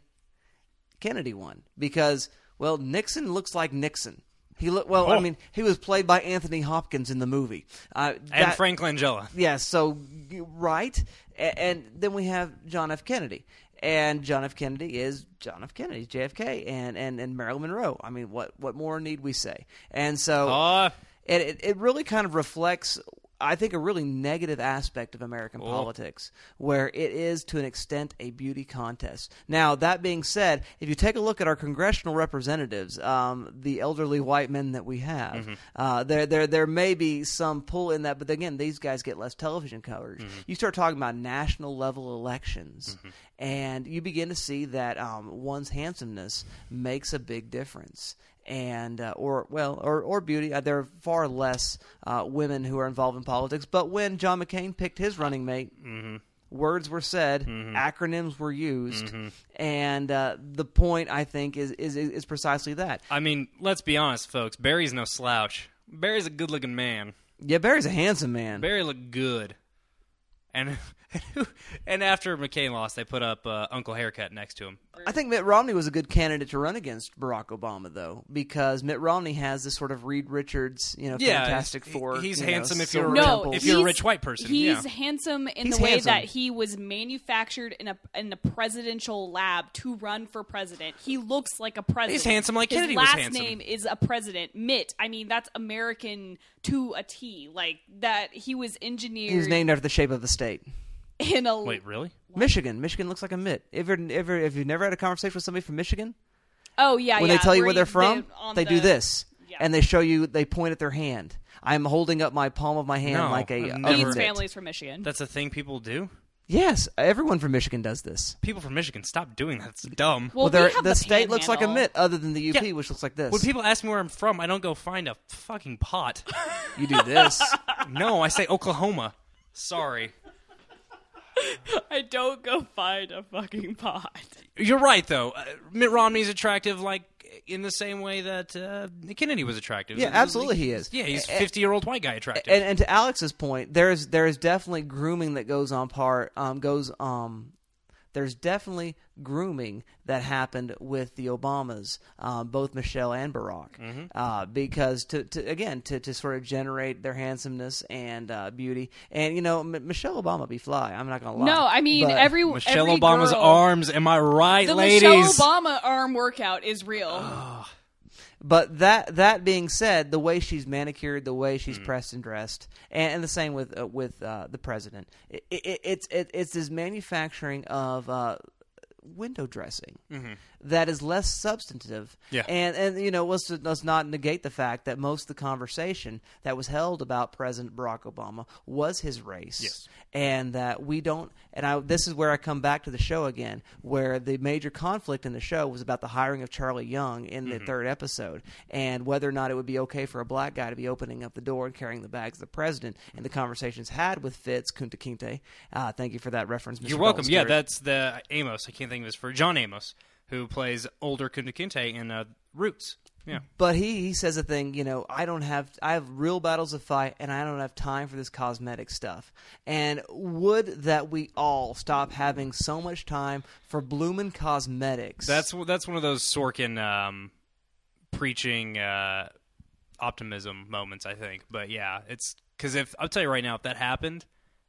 Kennedy won because well, Nixon looks like Nixon. He look well. I Oh. mean, he was played by Anthony Hopkins in the movie. Uh, And Frank Langella. yeah, so right, A- and then we have John F. Kennedy, and John F. Kennedy is John F. Kennedy, JFK, and and and Marilyn Monroe. I mean, what what more need we say? And so Uh, it, it it really kind of reflects I think a really negative aspect of American politics, where it is to an extent a beauty contest. Now, that being said, if you take a look at our congressional representatives, um, the elderly white men that we have, uh, there, there, there may be some pull in that, but again, these guys get less television coverage. You start talking about national level elections, and you begin to see that um, one's handsomeness makes a big difference and uh, or well or or beauty. Uh, there are far less uh, women who are involved in politics. But when John McCain picked his running mate, words were said, acronyms were used, and uh, the point I think is, is is precisely that. I mean, let's be honest, folks. Barry's no slouch. Barry's a good-looking man. Yeah, Barry's a handsome man. Barry looked good. And and after McCain lost, they put up uh, Uncle Haircut next to him. I think Mitt Romney was a good candidate to run against Barack Obama, though, because Mitt Romney has this sort of Reed Richards, you know, Yeah, Fantastic he's- Four. he's you know, handsome if you're- No, if you're a rich white person, He's yeah. handsome in He's the way handsome. that he was manufactured in a in a presidential lab to run for president. He looks like a president. He's handsome like His Kennedy was last handsome. name is a president. Mitt. I mean, that's American to a T. Like that. He was engineered. He was named after the shape of the state. In a Wait, really? Michigan. Michigan looks like a mitt. If you're, if, you're, if you've never had a conversation with somebody from Michigan, Oh yeah, when yeah. they tell you where he- they're from, on they do this, Yeah. and they show you. They point at their hand. I'm holding up my palm of my hand No, like a, I've a never- Pete's mitt. family's from Michigan. That's a thing people do. Yes, everyone from Michigan does this. People from Michigan, stop doing that. It's dumb. well, Well, they're- we have the, the state looks like a panhandle. mitt, other than the UP, Yeah. which looks like this. when people ask me where I'm from, I don't go find a fucking pot. you do this. no, I say Oklahoma. Sorry. I don't go find a fucking pot. You're right, though. Uh, Mitt Romney's attractive, like in the same way that uh, Kennedy was attractive. Yeah, absolutely he is. Yeah, he's A- a 50 year old white guy attractive. and, and to Alex's point, there's there is definitely grooming that goes on part um, goes um, there's definitely grooming that happened with the Obamas, um, both Michelle and Barack, Mm-hmm. uh, because to, to again to, to sort of generate their handsomeness and uh, beauty, and you know M- Michelle Obama be fly. I'm not gonna lie. No, I mean But- every Michelle every Obama's girl- arms. Am I right, The ladies? Michelle Obama arm workout is real. But that that being said, the way she's manicured, the way she's pressed and dressed, and, and the same with uh, with uh, the president, it, it, it's it, it's this manufacturing of uh, window dressing that is less substantive. Mm-hmm. Yeah. and and you know let's let's not negate the fact that most of the conversation that was held about President Barack Obama was his race. Yes. and that we don't. And I this is where I come back to the show again, where the major conflict in the show was about the hiring of Charlie Young in Mm-hmm. the third episode, and whether or not it would be okay for a black guy to be opening up the door and carrying the bags of the president. And the conversations had with Fitz Kunta Kinte. Uh, thank you for that reference. Mr. You're welcome. Yeah, that's the Amos. I can't think of his for John Amos, who plays older Kunta Kinte in uh, Roots. Yeah. But he, he says a thing, you know, I don't have I have real battles to fight and I don't have time for this cosmetic stuff. And would that we all stop having so much time for bloomin' cosmetics. That's that's one of those Sorkin um, preaching uh, optimism moments, I think. But yeah, it's because if I'll tell you right now, if that happened,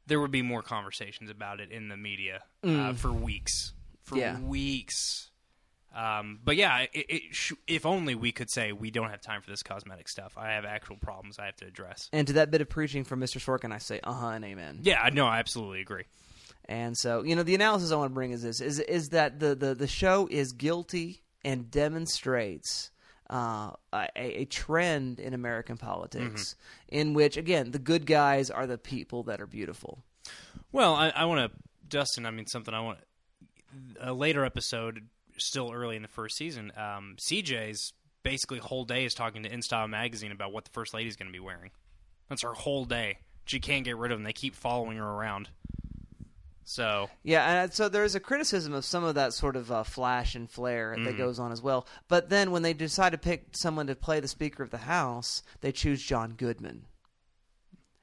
there would be more conversations about it in the media uh, for weeks, for Yeah. weeks. Um, but yeah, it, it sh- if only we could say we don't have time for this cosmetic stuff. I have actual problems I have to address. and to that bit of preaching from Mr. Sorkin, I say, uh huh and amen. Yeah, I know, I absolutely agree. And so, you know, the analysis I want to bring is this: is is that the the, the show is guilty and demonstrates uh, a, a trend in American politics in which, again, the good guys are the people that are beautiful. Well, I, I want to, Dustin. I mean, something I want. A later episode, still early in the first season. Um, CJ's basically whole day is talking to InStyle magazine about what the first lady's going to be wearing. That's her whole day. She can't get rid of them. They keep following her around. So Yeah, and so there's a criticism of some of that sort of uh, flash and flare that goes on as well. But then when they decide to pick someone to play the Speaker of the House, they choose John Goodman.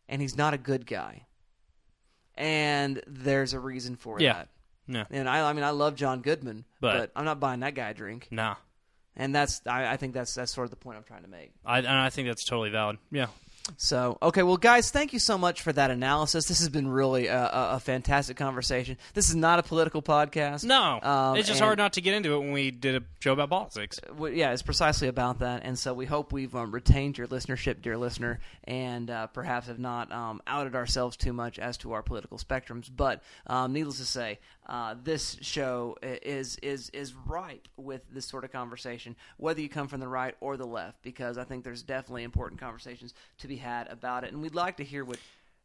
And he's not a good guy. And there's a reason for Yeah. that. No, And I, I mean, I love John Goodman, but, But- I'm not buying that guy a drink. nah. And that's, I, I think that's that's sort of the point I'm trying to make. I, and I think that's totally valid. Yeah. So, okay, well, guys, thank you so much for that analysis. This has been really a, a, a fantastic conversation. This is not a political podcast. No, Um, it's just hard not to get into it when we did a show about politics. Well, yeah, it's precisely about that, and so we hope we've um, retained your listenership, dear listener, and uh, perhaps have not um, outed ourselves too much as to our political spectrums. But um, needless to say, uh, this show is is is ripe with this sort of conversation, whether you come from the right or the left, because I think there's definitely important conversations to be had about it, and we'd like to hear what.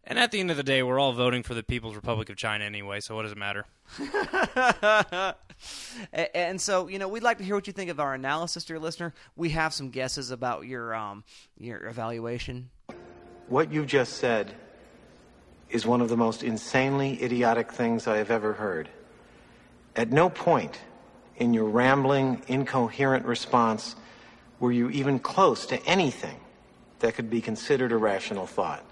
And at the end of the day, we're all voting for the People's Republic of China anyway, so what does it matter? And so, you know, we'd like to hear what you think of our analysis, dear listener. We have some guesses about your um, your evaluation. What you just said is one of the most insanely idiotic things I have ever heard. At no point in your rambling, incoherent response were you even close to anything that could be considered a rational thought.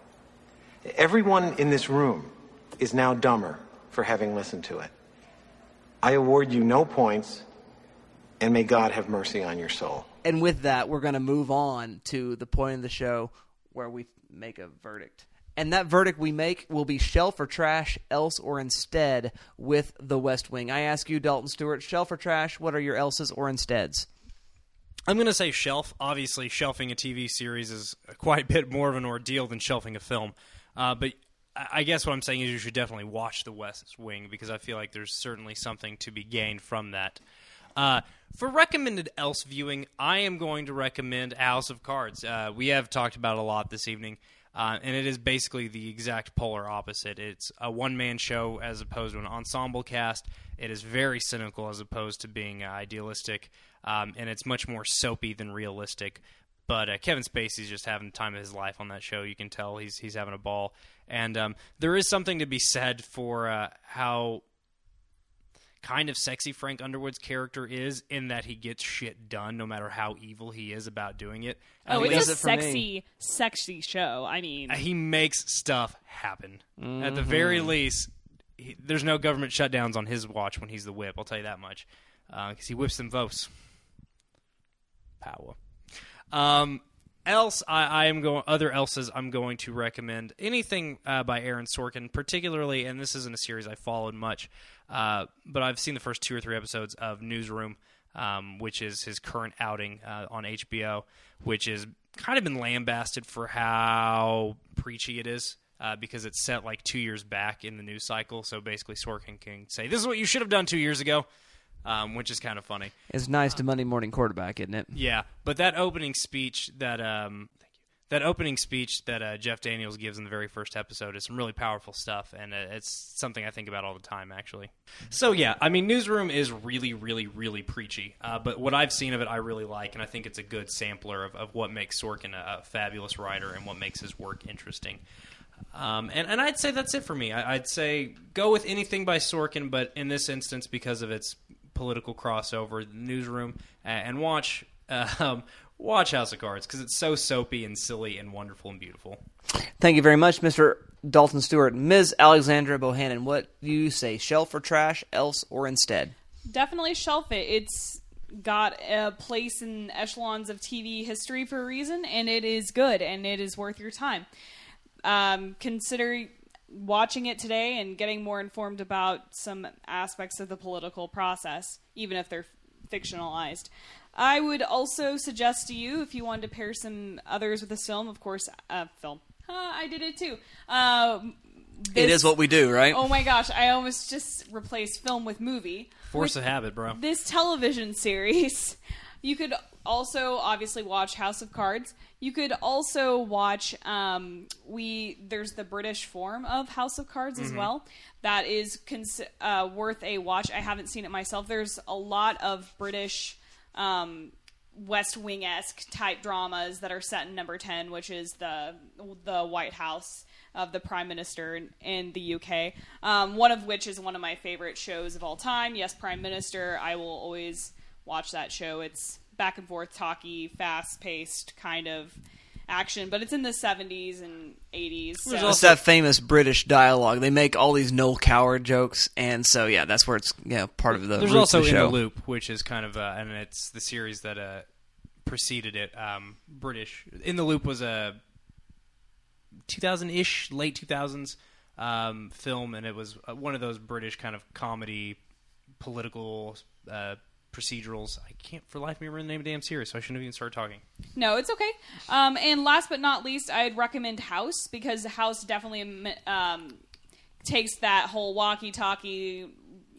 Everyone in this room is now dumber for having listened to it. I award you no points, and may God have mercy on your soul. And with that, we're going to move on to the point of the show where we make a verdict. And that verdict we make will be shelf or trash, else or instead with the West Wing. I ask you, Dalton Stewart, shelf or trash, what are your else's or insteads? I'm going to say shelf. Obviously, shelving a TV series is quite a bit more of an ordeal than shelving a film. Uh, but I guess what I'm saying is you should definitely watch The West Wing because I feel like there's certainly something to be gained from that. Uh, for recommended else viewing, I am going to recommend House of Cards. Uh, we have talked about a lot this evening, uh, and it is basically the exact polar opposite. It's a one man show as opposed to an ensemble cast. It is very cynical as opposed to being uh, idealistic, um, and it's much more soapy than realistic. But uh, Kevin Spacey's just having the time of his life on that show. You can tell he's he's having a ball, and um, there is something to be said for uh, how kind of sexy Frank Underwood's character is in that he gets shit done no matter how evil he is about doing it. Oh, it's a it for me. sexy, sexy show. I mean, Uh, he makes stuff happen. At Mm-hmm. the very least, he, there's no government shutdowns on his watch when he's the whip. I'll tell you that much, because he whips them votes. Power. Um, else, I, I am going. Other else's, I'm going to recommend anything uh, by Aaron Sorkin, particularly, and this isn't a series I followed much, uh, but I've seen the first two or three episodes of Newsroom, um, which is his current outing uh, on HBO, which is kind of been lambasted for how preachy it is. Uh, because it's set like two years back in the news cycle, so basically Sorkin can say, "This is what you should have done two years ago," um, which is kind of funny. It's nice to Monday morning quarterback, isn't it? Yeah, but that opening speech that um. That opening speech that uh, Jeff Daniels gives in the very first episode is some really powerful stuff, and uh, it's something I think about all the time, actually. So yeah, I mean, Newsroom is really, really, really preachy, uh, but what I've seen of it, I really like, and I think it's a good sampler of, of what makes Sorkin a, a fabulous writer and what makes his work interesting. Um, and, and I'd say that's it for me. I, I'd say go with anything by Sorkin, but in this instance, because of its political crossover, Newsroom, and watch um, watch House of Cards because it's so soapy and silly and wonderful and beautiful. Thank you very much, Mr. Dalton Stewart. Ms. Alexandra Bohannon, what do you say, shelf or trash, else or instead? definitely shelf it. It's got a place in echelons of TV history for a reason, and it is good and it is worth your time. Um, consider watching it today and getting more informed about some aspects of the political process, even if they're fictionalized. I would also suggest to you, if you wanted to pair some others with this film, of course, uh, film. Uh, I did it too. Uh, this- is what we do, right? Oh my gosh, I almost just replaced film with movie. Force of habit, bro. This television series. You could also obviously watch House of Cards. You could also watch um, we there's the British form of House of Cards as well. That is cons- uh, worth a watch. I haven't seen it myself. There's a lot of British um, West Wing esque type dramas that are set in Number Ten, which is the the White House of the Prime Minister in, the UK. Um, one of which is one of my favorite shows of all time. Yes, Prime Minister. I will always watch that show. It's back and forth, talky, fast paced kind of action, but it's in the 70s and 80s. So. It's that famous British dialogue. They make all these Noel Coward jokes, and so yeah, that's where it's yeah part of the. There's roots also of the in the loop, which is kind of uh, and it's the series that uh, preceded it. Um, British in the loop was a 2000 ish, late 2000s um, film, and it was uh, one of those British kind of comedy, political uh, procedurals. I can't for life remember the name of the damn series, so I shouldn't have even started talking. No, it's okay. Um, and last but not least, I'd recommend House because House definitely um, takes that whole walkie-talkie,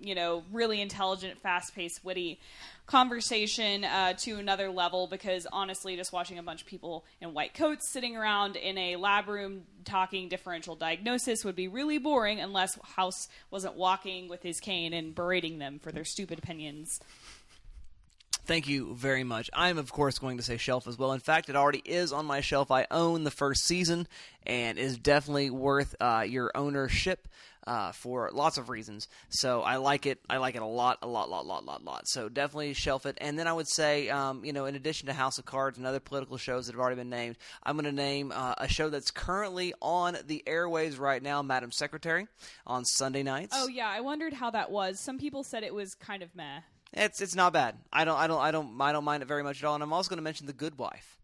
you know, really intelligent, fast-paced, witty conversation uh, to another level. Because honestly, just watching a bunch of people in white coats sitting around in a lab room talking differential diagnosis would be really boring unless House wasn't walking with his cane and berating them for their stupid opinions. Thank you very much. I'm, of course, going to say shelf as well. In fact, it already is on my shelf. I own the first season and is definitely worth uh, your ownership uh, for lots of reasons. So I like it. I like it a lot, a lot, lot, lot, lot, lot. So definitely shelf it. And then I would say, um, you know, in addition to House of Cards and other political shows that have already been named, I'm going to name uh, a show that's currently on the airways right now, Madam Secretary, on Sunday nights. Oh yeah, I wondered how that was. Some people said it was kind of meh. It's it's not bad. I don't I don't I don't I don't mind it very much at all. And I'm also going to mention The Good Wife,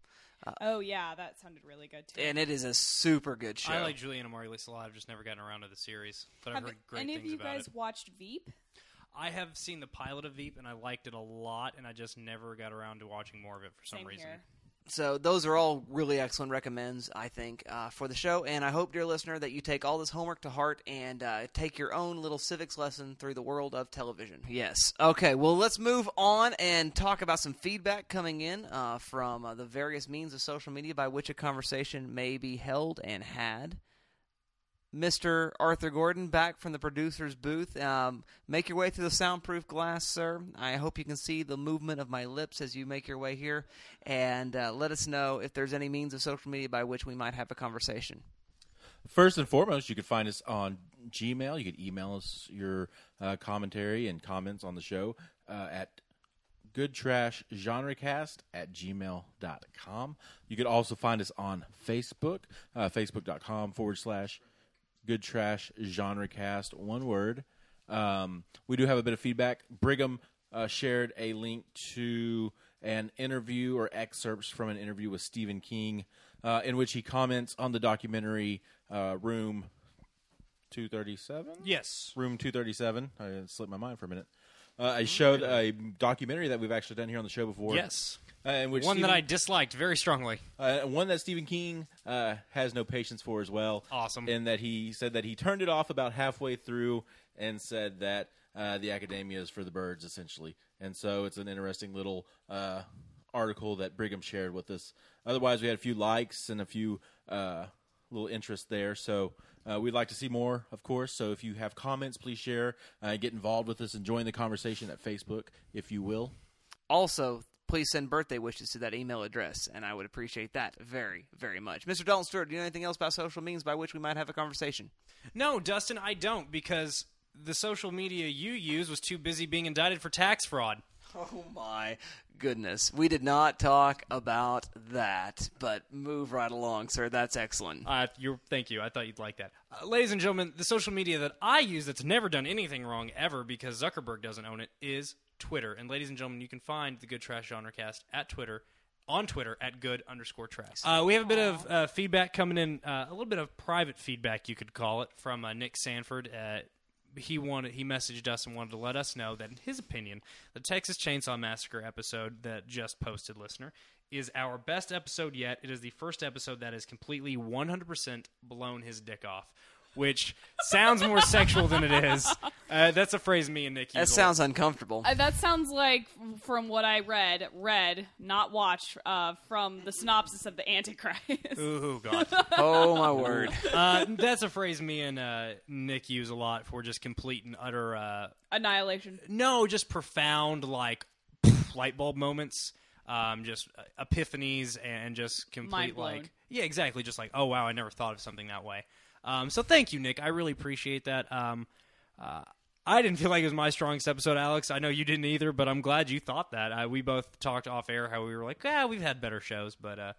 uh, Oh yeah, that sounded really good too. and it is a super good show. I like Julianna Margulies a lot. I've just never gotten around to the series, but I've heard great any of things you about guys it. watched Veep? I have seen the pilot of Veep, and I liked it a lot, and I just never got around to watching more of it for some Same reason. here. So those are all really excellent recommends, I think, uh, for the show. And I hope, dear listener, that you take all this homework to heart and uh, take your own little civics lesson through the world of television. Yes. Okay. Well, let's move on and talk about some feedback coming in uh, from uh, the various means of social media by which a conversation may be held and had. Mr. Arthur Gordon, back from the producer's booth. Um, make your way through the soundproof glass, sir. I hope you can see the movement of my lips as you make your way here. And uh, let us know if there's any means of social media by which we might have a conversation. First and foremost, you can find us on Gmail. You can email us your uh, commentary and comments on the show uh, at goodtrashgenrecast at gmail.com. You can also find us on Facebook, uh, facebook.com forward slash good trash Genre Cast, one word. Um, we do have a bit of feedback. Brigham uh, shared a link to an interview or excerpts from an interview with Stephen King, uh, in which he comments on the documentary uh, Room 237. Yes. Room 237. I slipped my mind for a minute. Uh, I showed a documentary that we've actually done here on the show before. Yes. Uh, in which One that I disliked very strongly. uh, one that Stephen King uh, has no patience for as well. Awesome. And that he said that he turned it off about halfway through and said that uh, the academia is for the birds, essentially. And so it's an interesting little uh, article that Brigham shared with us. Otherwise, we had a few likes and a few uh, little interest there. So uh, we'd like to see more, of course. So if you have comments, please share. Uh, get involved with us and join the conversation at Facebook, if you will. Also, please send birthday wishes to that email address, and I would appreciate that very, very much. Mr. Dalton Stewart, do you know anything else about social means by which we might have a conversation? No, Dustin, I don't because the social media you use was too busy being indicted for tax fraud. Oh my goodness. We did not talk about that, but move right along, sir. That's excellent. Uh, you're, thank you. I thought you'd like that. Uh, ladies and gentlemen, the social media that I use that's never done anything wrong ever because Zuckerberg doesn't own it is Twitter. And ladies and gentlemen, you can find the Good Trash Genre Cast at Twitter. On Twitter at good underscore trash. Uh, we have a bit of uh, feedback coming in, uh, a little bit of private feedback, you could call it, from uh, Nick Sanford. He wanted he messaged us and wanted to let us know that in his opinion the texas chainsaw massacre episode that just posted listener is our best episode yet. It is the first episode that has completely 100% blown his dick off which sounds more sexual than it is uh, that's a phrase me and nick use That a lot. sounds uncomfortable. Uh, that sounds like, from what I read, read, not watch, uh, from the synopsis of the Antichrist. Ooh, God. Oh my word. Uh, that's a phrase me and uh, Nick use a lot for just complete and utter uh, Annihilation. no, just profound like light bulb moments, um, just uh, epiphanies, and just complete Mind blown. like yeah, exactly, just like oh wow, I never thought of something that way. Um, so thank you, Nick. I really appreciate that. Um, uh, I didn't feel like it was my strongest episode, Alex. I know you didn't either, but I'm glad you thought that. Uh, we both talked off air how we were like, yeah, we've had better shows, but uh,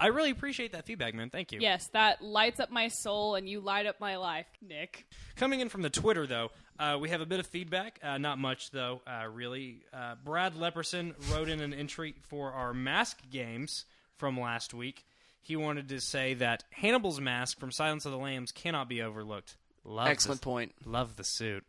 I really appreciate that feedback, man. Thank you. Yes, that lights up my soul, and you light up my life, Nick. Coming in from the Twitter, though, uh, we have a bit of feedback. Uh, not much, though, uh, really. Uh, Brad Lepperson wrote in an entry for our mask games from last week. He wanted to say that Hannibal's mask from Silence of the Lambs cannot be overlooked. Love Excellent the, point. Love the suit.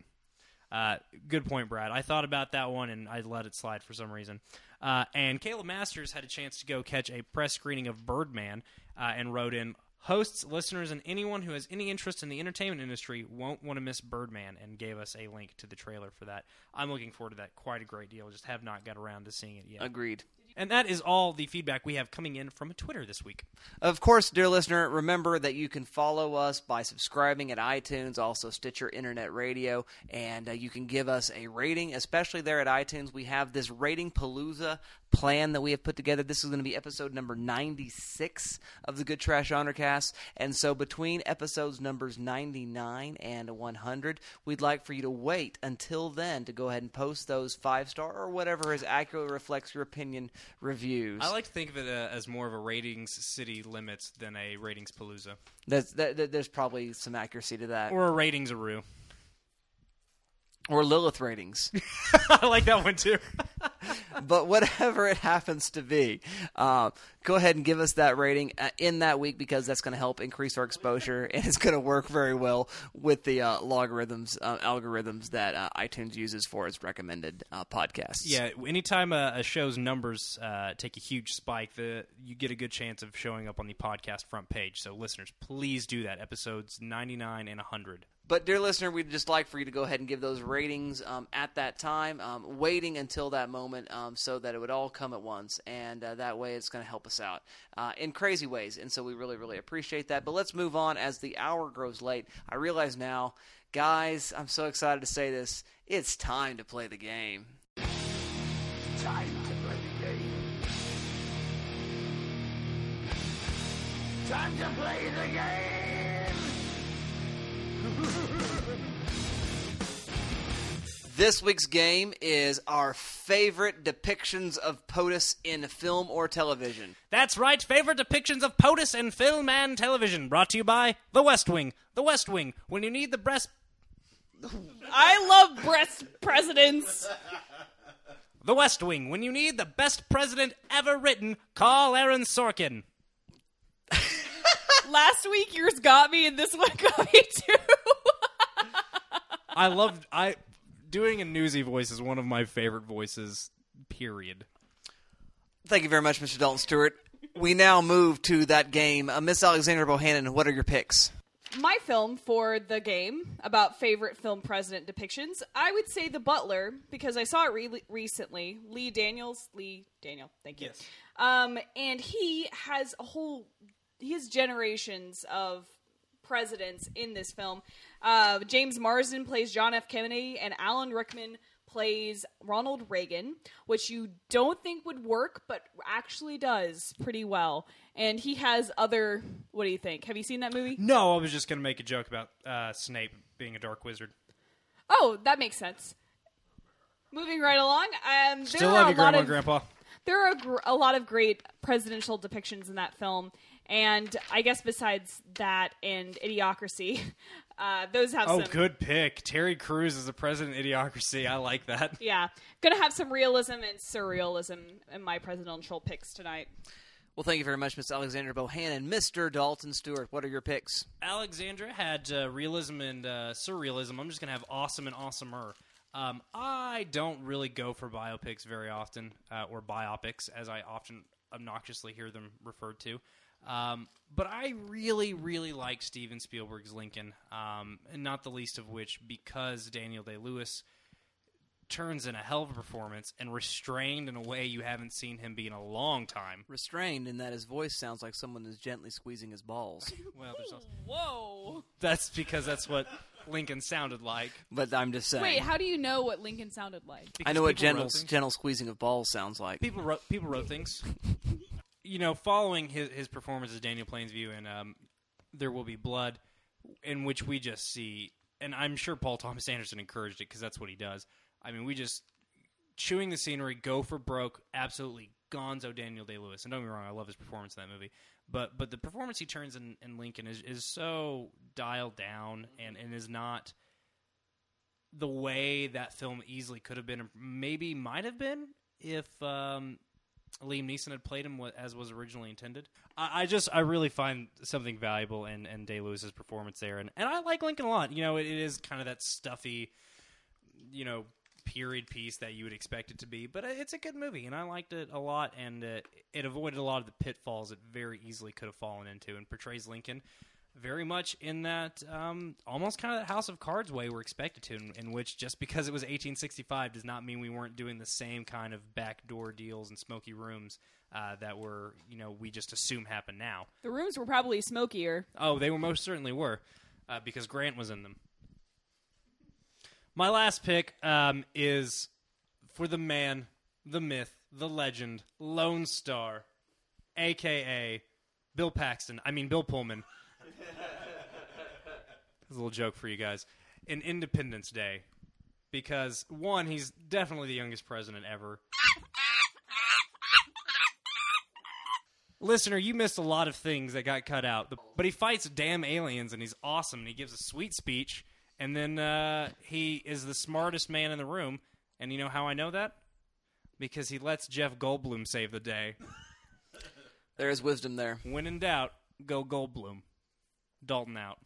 Uh, good point, Brad. I thought about that one and I let it slide for some reason. Uh, and Caleb Masters had a chance to go catch a press screening of Birdman uh, and wrote in Hosts, listeners, and anyone who has any interest in the entertainment industry won't want to miss Birdman and gave us a link to the trailer for that. I'm looking forward to that quite a great deal. Just have not got around to seeing it yet. Agreed. And that is all the feedback we have coming in from Twitter this week. Of course, dear listener, remember that you can follow us by subscribing at iTunes, also Stitcher Internet Radio, and uh, you can give us a rating, especially there at iTunes. We have this Rating Palooza plan that we have put together. This is going to be episode number 96 of the Good Trash Genre Cast. And so between episodes numbers 99 and 100, we'd like for you to wait until then to go ahead and post those five star or whatever as accurately reflects your opinion reviews. I like to think of it uh, as more of a ratings city limits than a ratings palooza. That's, that, that- there's probably some accuracy to that. Or a ratings aroo. or Lilith ratings. I like that one too. but whatever it happens to be, uh, go ahead and give us that rating uh, in that week because that's going to help increase our exposure and it's going to work very well with the uh, logarithms, uh, algorithms that uh, iTunes uses for its recommended uh, podcasts. Yeah, anytime a, a show's numbers uh, take a huge spike, the you get a good chance of showing up on the podcast front page. So, listeners, please do that. Episodes 99 and 100. But, dear listener, we'd just like for you to go ahead and give those ratings um, at that time, um, waiting until that moment um, so that it would all come at once. And uh, that way it's going to help us out uh, in crazy ways. And so we really, really appreciate that. But let's move on as the hour grows late. I realize now, guys, I'm so excited to say this. It's time to play the game. Time to play the game. Time to play the game. This week's game is our favorite depictions of POTUS in film or television. That's right, favorite depictions of POTUS in film and television. Brought to you by The West Wing. The West Wing, when you need the breast. I love breast presidents. The West Wing, when you need the best president ever written, call Aaron Sorkin. Last week yours got me, and this one got me too. I loved I doing a newsy voice is one of my favorite voices. Period. Thank you very much, Mr. Dalton Stewart. We now move to that game. Uh, Miss Alexandra Bohannon, what are your picks? My film for the game about favorite film president depictions, I would say The Butler because I saw it re- recently. Lee Daniels, Lee Daniel, thank you. Yes. Um, and he has a whole, he has generations of presidents in this film. Uh, James Marsden plays John F. Kennedy, and Alan Rickman plays Ronald Reagan, which you don't think would work, but actually does pretty well. And he has other. What do you think? Have you seen that movie? No, I was just going to make a joke about uh, Snape being a dark wizard. Oh, that makes sense. Moving right along, um, there Still are love a you, lot Grandma, of Grandpa. there are gr- a lot of great presidential depictions in that film, and I guess besides that and Idiocracy, uh, those have some Oh, some. good pick. Terry Crews is the president of Idiocracy. I like that. Yeah, gonna have some realism and surrealism in my presidential picks tonight. Well, thank you very much, Miss Alexandra Bohannon. Mr. Dalton Stewart, what are your picks? Alexandra had uh, realism and uh, surrealism. I'm just going to have awesome and awesomer. Um, I don't really go for biopics very often, uh, or biopics, as I often obnoxiously hear them referred to. Um, but I really, really like Steven Spielberg's Lincoln, um, and not the least of which because Daniel Day Lewis turns in a hell of a performance and restrained in a way you haven't seen him be in a long time. Restrained in that his voice sounds like someone is gently squeezing his balls. Well, there's also, Whoa! that's because that's what Lincoln sounded like. but I'm just saying. Wait, how do you know what Lincoln sounded like? I know what gentle, gentle squeezing of balls sounds like. people wrote people wrote things. you know, following his his performance as Daniel Plainview in um, There Will Be Blood, in which we just see, and I'm sure Paul Thomas Anderson encouraged it because that's what he does. I mean, we just chewing the scenery, go for broke, absolutely gonzo Daniel Day Lewis. And don't get me wrong, I love his performance in that movie. But but the performance he turns in, in Lincoln is, is so dialed down and, and is not the way that film easily could have been, or maybe might have been, if um, Liam Neeson had played him as was originally intended. I, I just I really find something valuable in in Day Lewis's performance there, and and I like Lincoln a lot. You know, it, it is kind of that stuffy, you know. Period piece that you would expect it to be, but it's a good movie, and I liked it a lot. And uh, it avoided a lot of the pitfalls it very easily could have fallen into, and portrays Lincoln very much in that um, almost kind of that House of Cards way we're expected to, in, in which just because it was 1865 does not mean we weren't doing the same kind of backdoor deals and smoky rooms uh, that were, you know, we just assume happen now. The rooms were probably smokier. Oh, they were most certainly were, uh, because Grant was in them. My last pick um, is for the man, the myth, the legend, Lone Star, aka Bill Paxton. I mean Bill Pullman. A little joke for you guys. In Independence Day, because one, he's definitely the youngest president ever. Listener, you missed a lot of things that got cut out, but he fights damn aliens and he's awesome. And he gives a sweet speech, and then uh, he is the smartest man in the room. And you know how I know that? Because he lets Jeff Goldblum save the day. There is wisdom there. When in doubt, go Goldblum. Dalton out.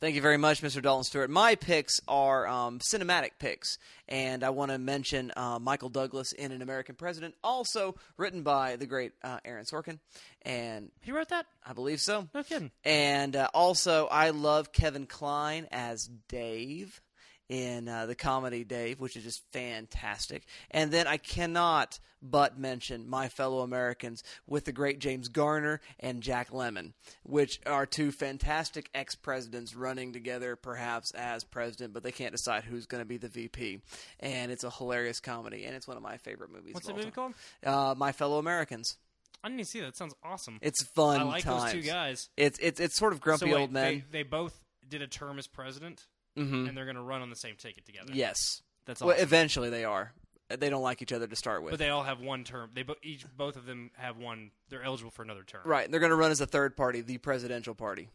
Thank you very much, Mr. Dalton Stewart. My picks are um, cinematic picks, and I want to mention uh, Michael Douglas in An American President, also written by the great uh, Aaron Sorkin, and He wrote that? I believe so. No kidding. And uh, also, I love Kevin Kline as Dave in uh, the comedy Dave, which is just fantastic. And then I cannot but mention my fellow Americans with the great James Garner and Jack Lemmon, which are two fantastic ex presidents running together, perhaps as president, but they can't decide who's going to be the VP. And it's a hilarious comedy, and it's one of my favorite movies. What's the movie time. called? Uh, my fellow Americans. I didn't even see that. That sounds awesome. It's fun. I like times. those two guys. It's it's it's sort of grumpy so wait, old men. They, they both did a term as president, Mhm. and they're going to run on the same ticket together. Yes. That's Well, eventually they are. They don't like each other to start with. But they all have one term. They bo- each both of them have one. They're eligible for another term. right. They're going to run as a third party, the presidential party,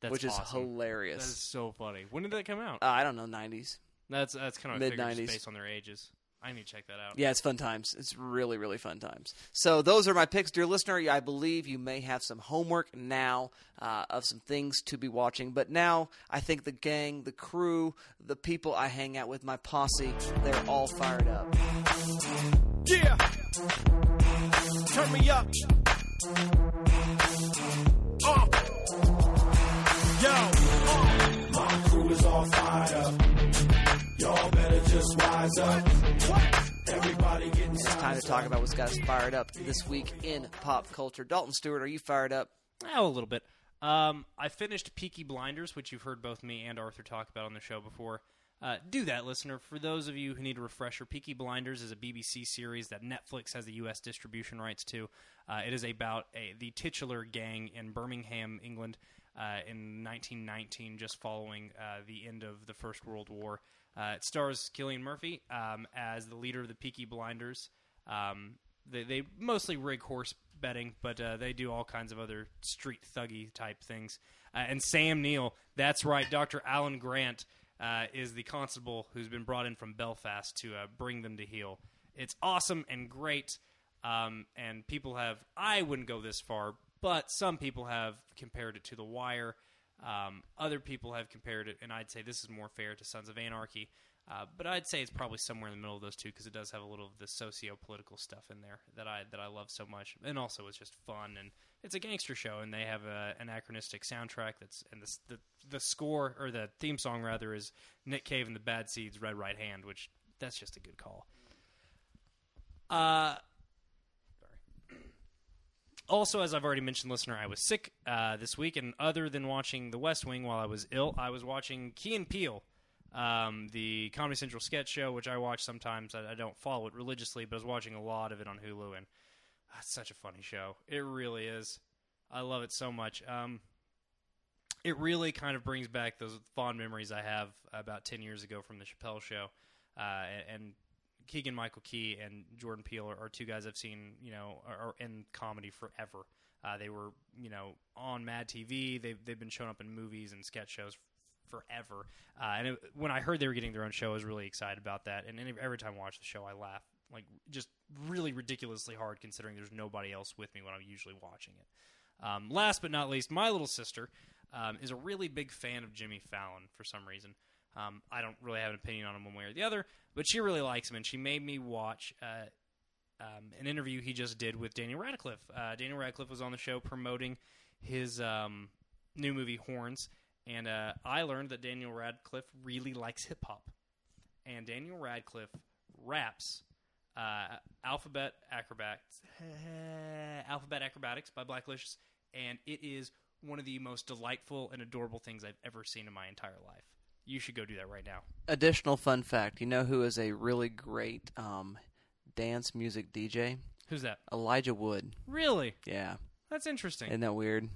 That's which is hilarious. That is so funny. When did that come out? uh, I don't know, 90s. that's that's kind of mid- mid 90s. nineties based on their ages. I need to check that out. Yeah, it's fun times. It's really, really fun times. So those are my picks, dear listener. I believe you may have some homework now uh, of some things to be watching. But now I think the gang, the crew, the people I hang out with, my posse, they're all fired up. Yeah. Turn me up. Uh. Yo. Uh. My crew is all fired up. Y'all better just wise up. Everybody getting It's time to talk about what's got us fired up this week in pop culture. Dalton Stewart, are you fired up? Oh, a little bit. Um, I finished Peaky Blinders, which you've heard both me and Arthur talk about on the show before. Uh, do that, listener. For those of you who need a refresher, Peaky Blinders is a BBC series that Netflix has the U.S. distribution rights to. Uh, it is about a, the titular gang in Birmingham, England, uh, in 1919, just following uh, the end of the First World War. Uh, it stars Cillian Murphy um, as the leader of the Peaky Blinders. Um, they, they mostly rig horse betting, but uh, they do all kinds of other street thuggy type things. Uh, and Sam Neill, that's right, Dr. Alan Grant uh, is the constable who's been brought in from Belfast to uh, bring them to heel. It's awesome and great, um, and people have, I wouldn't go this far, but some people have compared it to The Wire. Um, other people have compared it, and I'd say this is more fair to Sons of Anarchy. Uh, but I'd say it's probably somewhere in the middle of those two because it does have a little of the socio-political stuff in there that I that I love so much, and also it's just fun and it's a gangster show, and they have an anachronistic soundtrack that's and the, the the score or the theme song rather is Nick Cave and the Bad Seeds' Red Right Hand, which that's just a good call. Uh, also, as I've already mentioned, listener, I was sick uh, this week, and other than watching The West Wing while I was ill, I was watching Key and Peele, um, the Comedy Central sketch show, which I watch sometimes. I, I don't follow it religiously, but I was watching a lot of it on Hulu, and ah, it's such a funny show. It really is. I love it so much. Um, it really kind of brings back those fond memories I have about 10 years ago from the Chappelle show. Uh, and, and Keegan Michael Key and Jordan Peele are, are two guys I've seen, you know, are, are in comedy forever. Uh, they were, you know, on Mad TV. They've they've been showing up in movies and sketch shows forever. Uh, and it, when I heard they were getting their own show, I was really excited about that. And every time I watch the show, I laugh like just really ridiculously hard considering there's nobody else with me when I'm usually watching it. Um, last but not least, my little sister um, is a really big fan of Jimmy Fallon for some reason. Um, I don't really have an opinion on him one way or the other, but she really likes him, and she made me watch uh, um, an interview he just did with Daniel Radcliffe. Uh, Daniel Radcliffe was on the show promoting his um, new movie Horns, and uh, I learned that Daniel Radcliffe really likes hip hop, and Daniel Radcliffe raps uh, Alphabet Acrobats, Alphabet Acrobatics by Blackalicious, and it is one of the most delightful and adorable things I've ever seen in my entire life. You should go do that right now. Additional fun fact: You know who is a really great um, dance music DJ? Who's that? Elijah Wood. Really? Yeah, That's interesting. isn't that weird?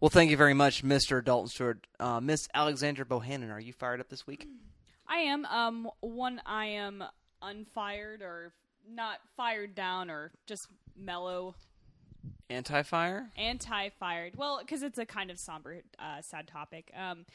Well, thank you very much, Mr. Dalton Stewart. Uh, Miss Alexandra Bohannon, are you fired up this week? I am. Um, one I am unfired or not fired down or just mellow, Anti-fire? anti-fired. Well, because it's a kind of somber, uh, sad topic. Um,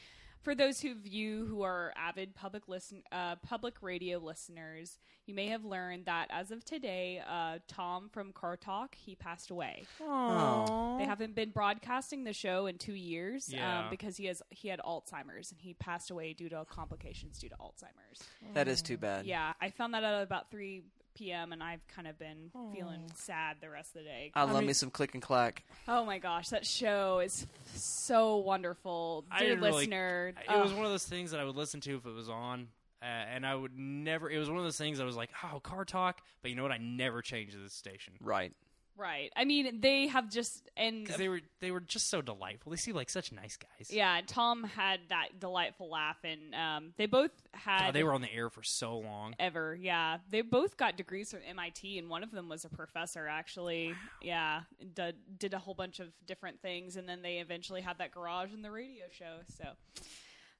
for those of you who are avid public listen, uh, public radio listeners, you may have learned that as of today, uh, Tom from Car Talk he passed away. Oh. They haven't been broadcasting the show in two years Yeah. um, because he has he had Alzheimer's and he passed away due to complications due to Alzheimer's. That is too bad. Yeah, I found that out about three p.m. and I've kind of been feeling sad the rest of the day. I love mean- me some click and clack. Oh my gosh, that show is so wonderful, I dear didn't really- listener. It was one of those things that I would listen to if it was on, uh, and I would never. It was one of those things I was like, "Oh, car talk," but you know what? I never changed the station Right. Right. I mean, they have just and because they were they were just so delightful. They seem like such nice guys. yeah, Tom had that delightful laugh, and um, they both had God, they were on the air for so long. ever. Yeah, they both got degrees from MIT, and one of them was a professor. Actually, yeah, did, did a whole bunch of different things, and then they eventually had that garage in the radio show. So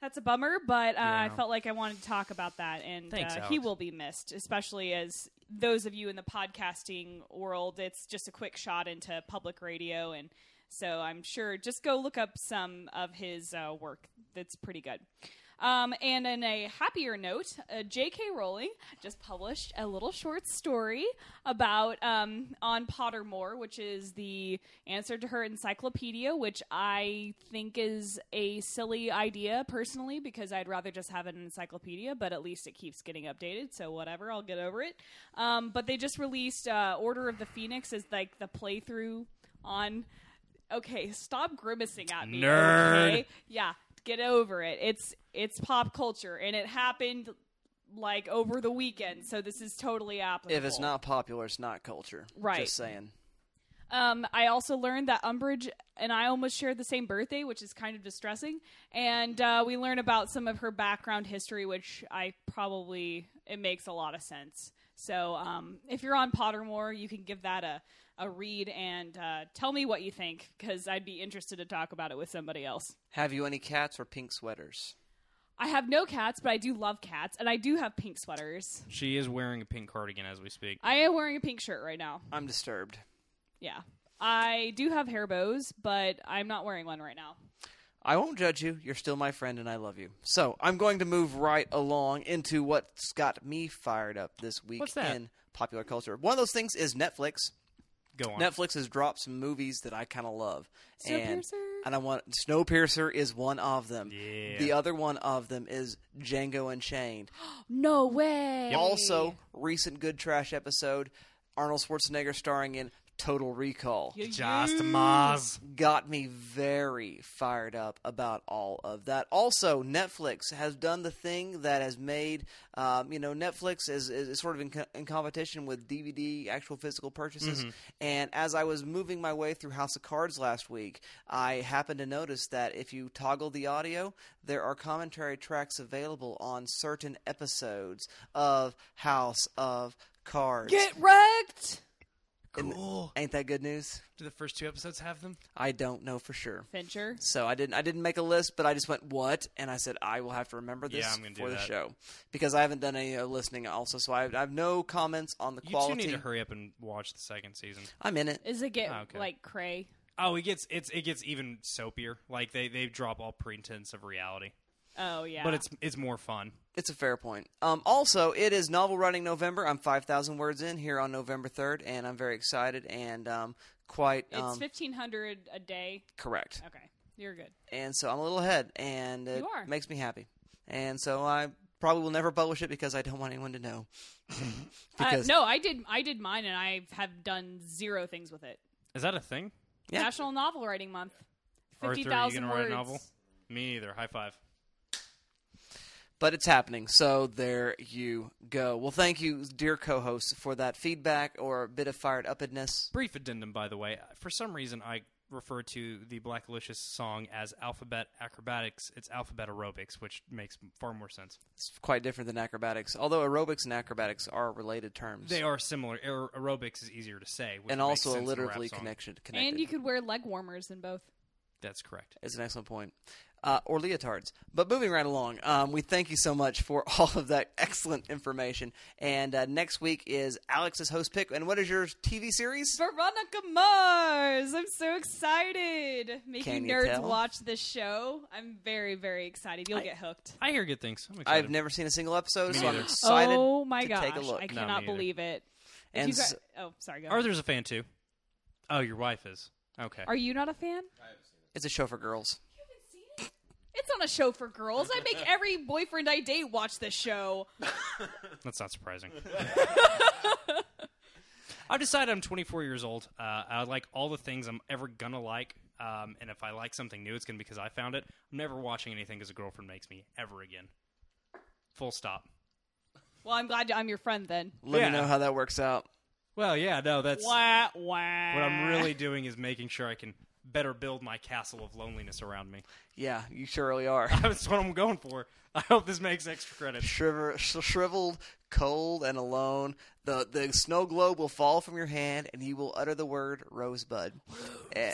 that's a bummer, but uh, I felt like I wanted to talk about that, and Thanks, uh, he will be missed, especially as those of you in the podcasting world. It's just a quick shot into public radio, and so I'm sure just go look up some of his uh, work. That's pretty good. Um, and in a happier note, uh, J.K. Rowling just published a little short story about um, on Pottermore, which is the answer to her encyclopedia, which I think is a silly idea personally because I'd rather just have an encyclopedia, but at least it keeps getting updated. So whatever, I'll get over it. Um, but they just released uh, Order of the Phoenix as like the playthrough on. Okay, stop grimacing at me. Nerd. Okay? Yeah, get over it. It's it's pop culture, and it happened like over the weekend. So this is totally applicable. If it's not popular, it's not culture. Right. Just saying. Um, I also learned that Umbridge and I almost shared the same birthday, which is kind of distressing. And uh, we learn about some of her background history, which I probably it makes a lot of sense. So um, if you're on Pottermore, you can give that a a read and uh, tell me what you think because I'd be interested to talk about it with somebody else. Have you any cats or pink sweaters? I have no cats, but I do love cats, and I do have pink sweaters. She is wearing a pink cardigan as we speak. I am wearing a pink shirt right now. I'm disturbed. Yeah. I do have hair bows, but I'm not wearing one right now. I won't judge you. You're still my friend, and I love you. So I'm going to move right along into what's got me fired up this week What's that? in popular culture. One of those things is Netflix. Go on. Netflix has dropped some movies that I kind of love, and Snowpiercer? And I want Snowpiercer is one of them. Yeah. The other one of them is Django Unchained. No way. Also, recent Good Trash episode, Arnold Schwarzenegger starring in Total Recall. Just Maz. got me very fired up about all of that. Also, Netflix has done the thing that has made, um, you know, Netflix is, is, is sort of in, co- in competition with DVD actual physical purchases. And as I was moving my way through House of Cards last week, I happened to notice that if you toggle the audio, there are commentary tracks available on certain episodes of House of Cards. Get wrecked. Cool. Ain't that good news? Do the first two episodes have them? I don't know for sure. Fincher. So I didn't I didn't make a list, but I just went what, and I said I will have to remember this Yeah, I'm gonna do for the that. show because I haven't done any uh, listening also. So I have, I have no comments on the You quality. two need to hurry up and watch the second season. I'm in it. Is it get Oh, okay. like cray? Oh, it gets it's it gets even soapier. Like they they drop all pretense of reality. Oh yeah. but it's it's more fun. It's a fair point. Um, also, it is novel writing November. I'm 5,000 words in here on November 3rd, and I'm very excited and um, quite it's um, fifteen hundred a day. correct. Okay, you're good. And so I'm a little ahead, and it You are. makes me happy. And so I probably will never publish it because I don't want anyone to know. Uh, because no, I did. I did mine, and I have done zero things with it. Is that a thing? Yeah. National Novel Writing Month. Arthur, Fifty you thousand gonna words. write a novel? Me either. High five. But it's happening. So there you go. Well, thank you, dear co-hosts, for that feedback or a bit of fired upness. Brief addendum, by the way. For some reason, I refer to the Blackalicious song as alphabet acrobatics. It's alphabet aerobics, which makes far more sense. It's quite different than acrobatics, although aerobics and acrobatics are related terms. They are similar. Aer- aerobics is easier to say, which and also a rap alliteratively song. connection, connected. And you could wear leg warmers in both. That's correct. It's an excellent point. Uh, or leotards. But moving right along, um, we thank you so much for all of that excellent information. And uh, next week is Alex's host pick. And what is your TV series? Veronica Mars. I'm so excited. Can Making you nerds tell? watch this show. I'm very, very excited. You'll get hooked. I hear good things. I'm excited. I've never seen a single episode, Me so I'm neither. excited oh my to gosh! take a look. I No, cannot me either. believe it. If And you s- gu- oh, sorry. Go. ahead. Arthur's a fan too. Oh, your wife is. Okay. Are you not a fan? It's a show for girls. It's on a show for girls. I make every boyfriend I date watch this show. That's not surprising. I've decided I'm 24 years old. Uh, I like all the things I'm ever gonna like, um, and if I like something new, it's gonna be because I found it. I'm never watching anything because a girlfriend makes me ever again. Full stop. Well, I'm glad I'm your friend then. Let Yeah. me know how that works out. Well, yeah, no, that's Wah, wah. what I'm really doing is making sure I can better build my castle of loneliness around me. Yeah, you surely are. That's what I'm going for. I hope this makes extra credit. Shriver, sh- shriveled, cold, and alone. The the snow globe will fall from your hand, and you will utter the word rosebud. Eh,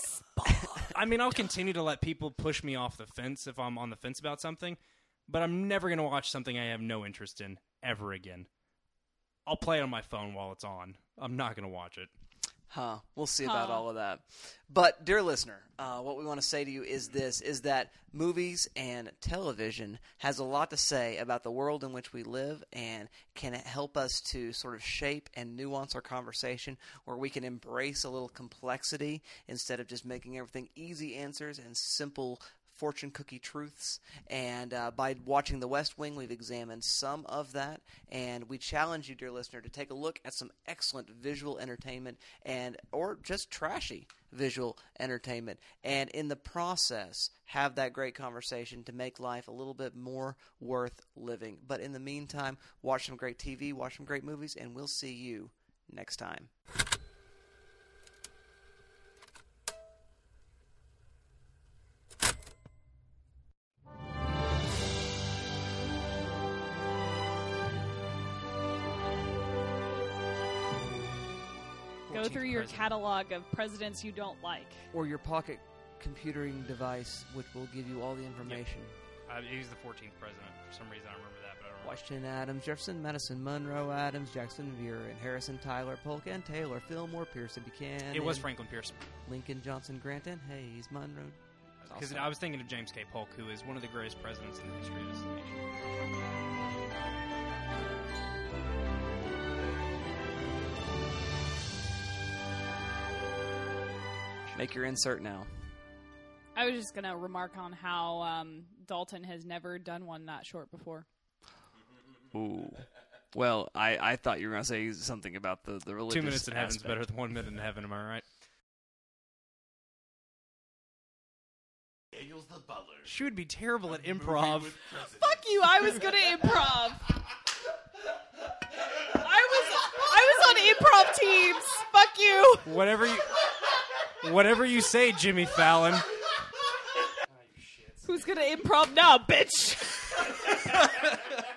I mean, I'll continue to let people push me off the fence if I'm on the fence about something, but I'm never going to watch something I have no interest in ever again. I'll play it on my phone while it's on. I'm not going to watch it. Huh. We'll see about all of that. But, dear listener, uh, what we want to say to you is this: is that movies and television has a lot to say about the world in which we live, and can it help us to sort of shape and nuance our conversation, where we can embrace a little complexity instead of just making everything easy answers and simple fortune cookie truths. And uh, by watching The West Wing, we've examined some of that. And we challenge you, dear listener, to take a look at some excellent visual entertainment and or just trashy visual entertainment. And in the process, have that great conversation to make life a little bit more worth living. But in the meantime, watch some great TV, watch some great movies, and we'll see you next time. Through your president. catalog of presidents you don't like. Or your pocket computing device, which will give you all the information. Uh, he's the 14th president. For some reason, I remember that, but I don't know. Washington Adams, Jefferson, Madison, Monroe, Adams, Jackson, Vera, and Harrison, Tyler, Polk, and Taylor, Fillmore, Pearson, Buchanan. It was Franklin Pierce. Lincoln, Johnson, Grant, and Hayes, Monroe. Because I was thinking of James K. Polk, who is one of the greatest presidents in the history of this nation. Make your insert now. I was just gonna remark on how um, Dalton has never done one that short before. Ooh. Well, I, I thought you were going to say something about the, the religious Two minutes in heaven's aspect. better than one minute in heaven, am I right? Daniels the butler. She would be terrible at improv. Fuck you! I was good at improv. I was I was on improv teams. Fuck you. Whatever you, whatever you say, Jimmy Fallon. Who's gonna improv now, bitch?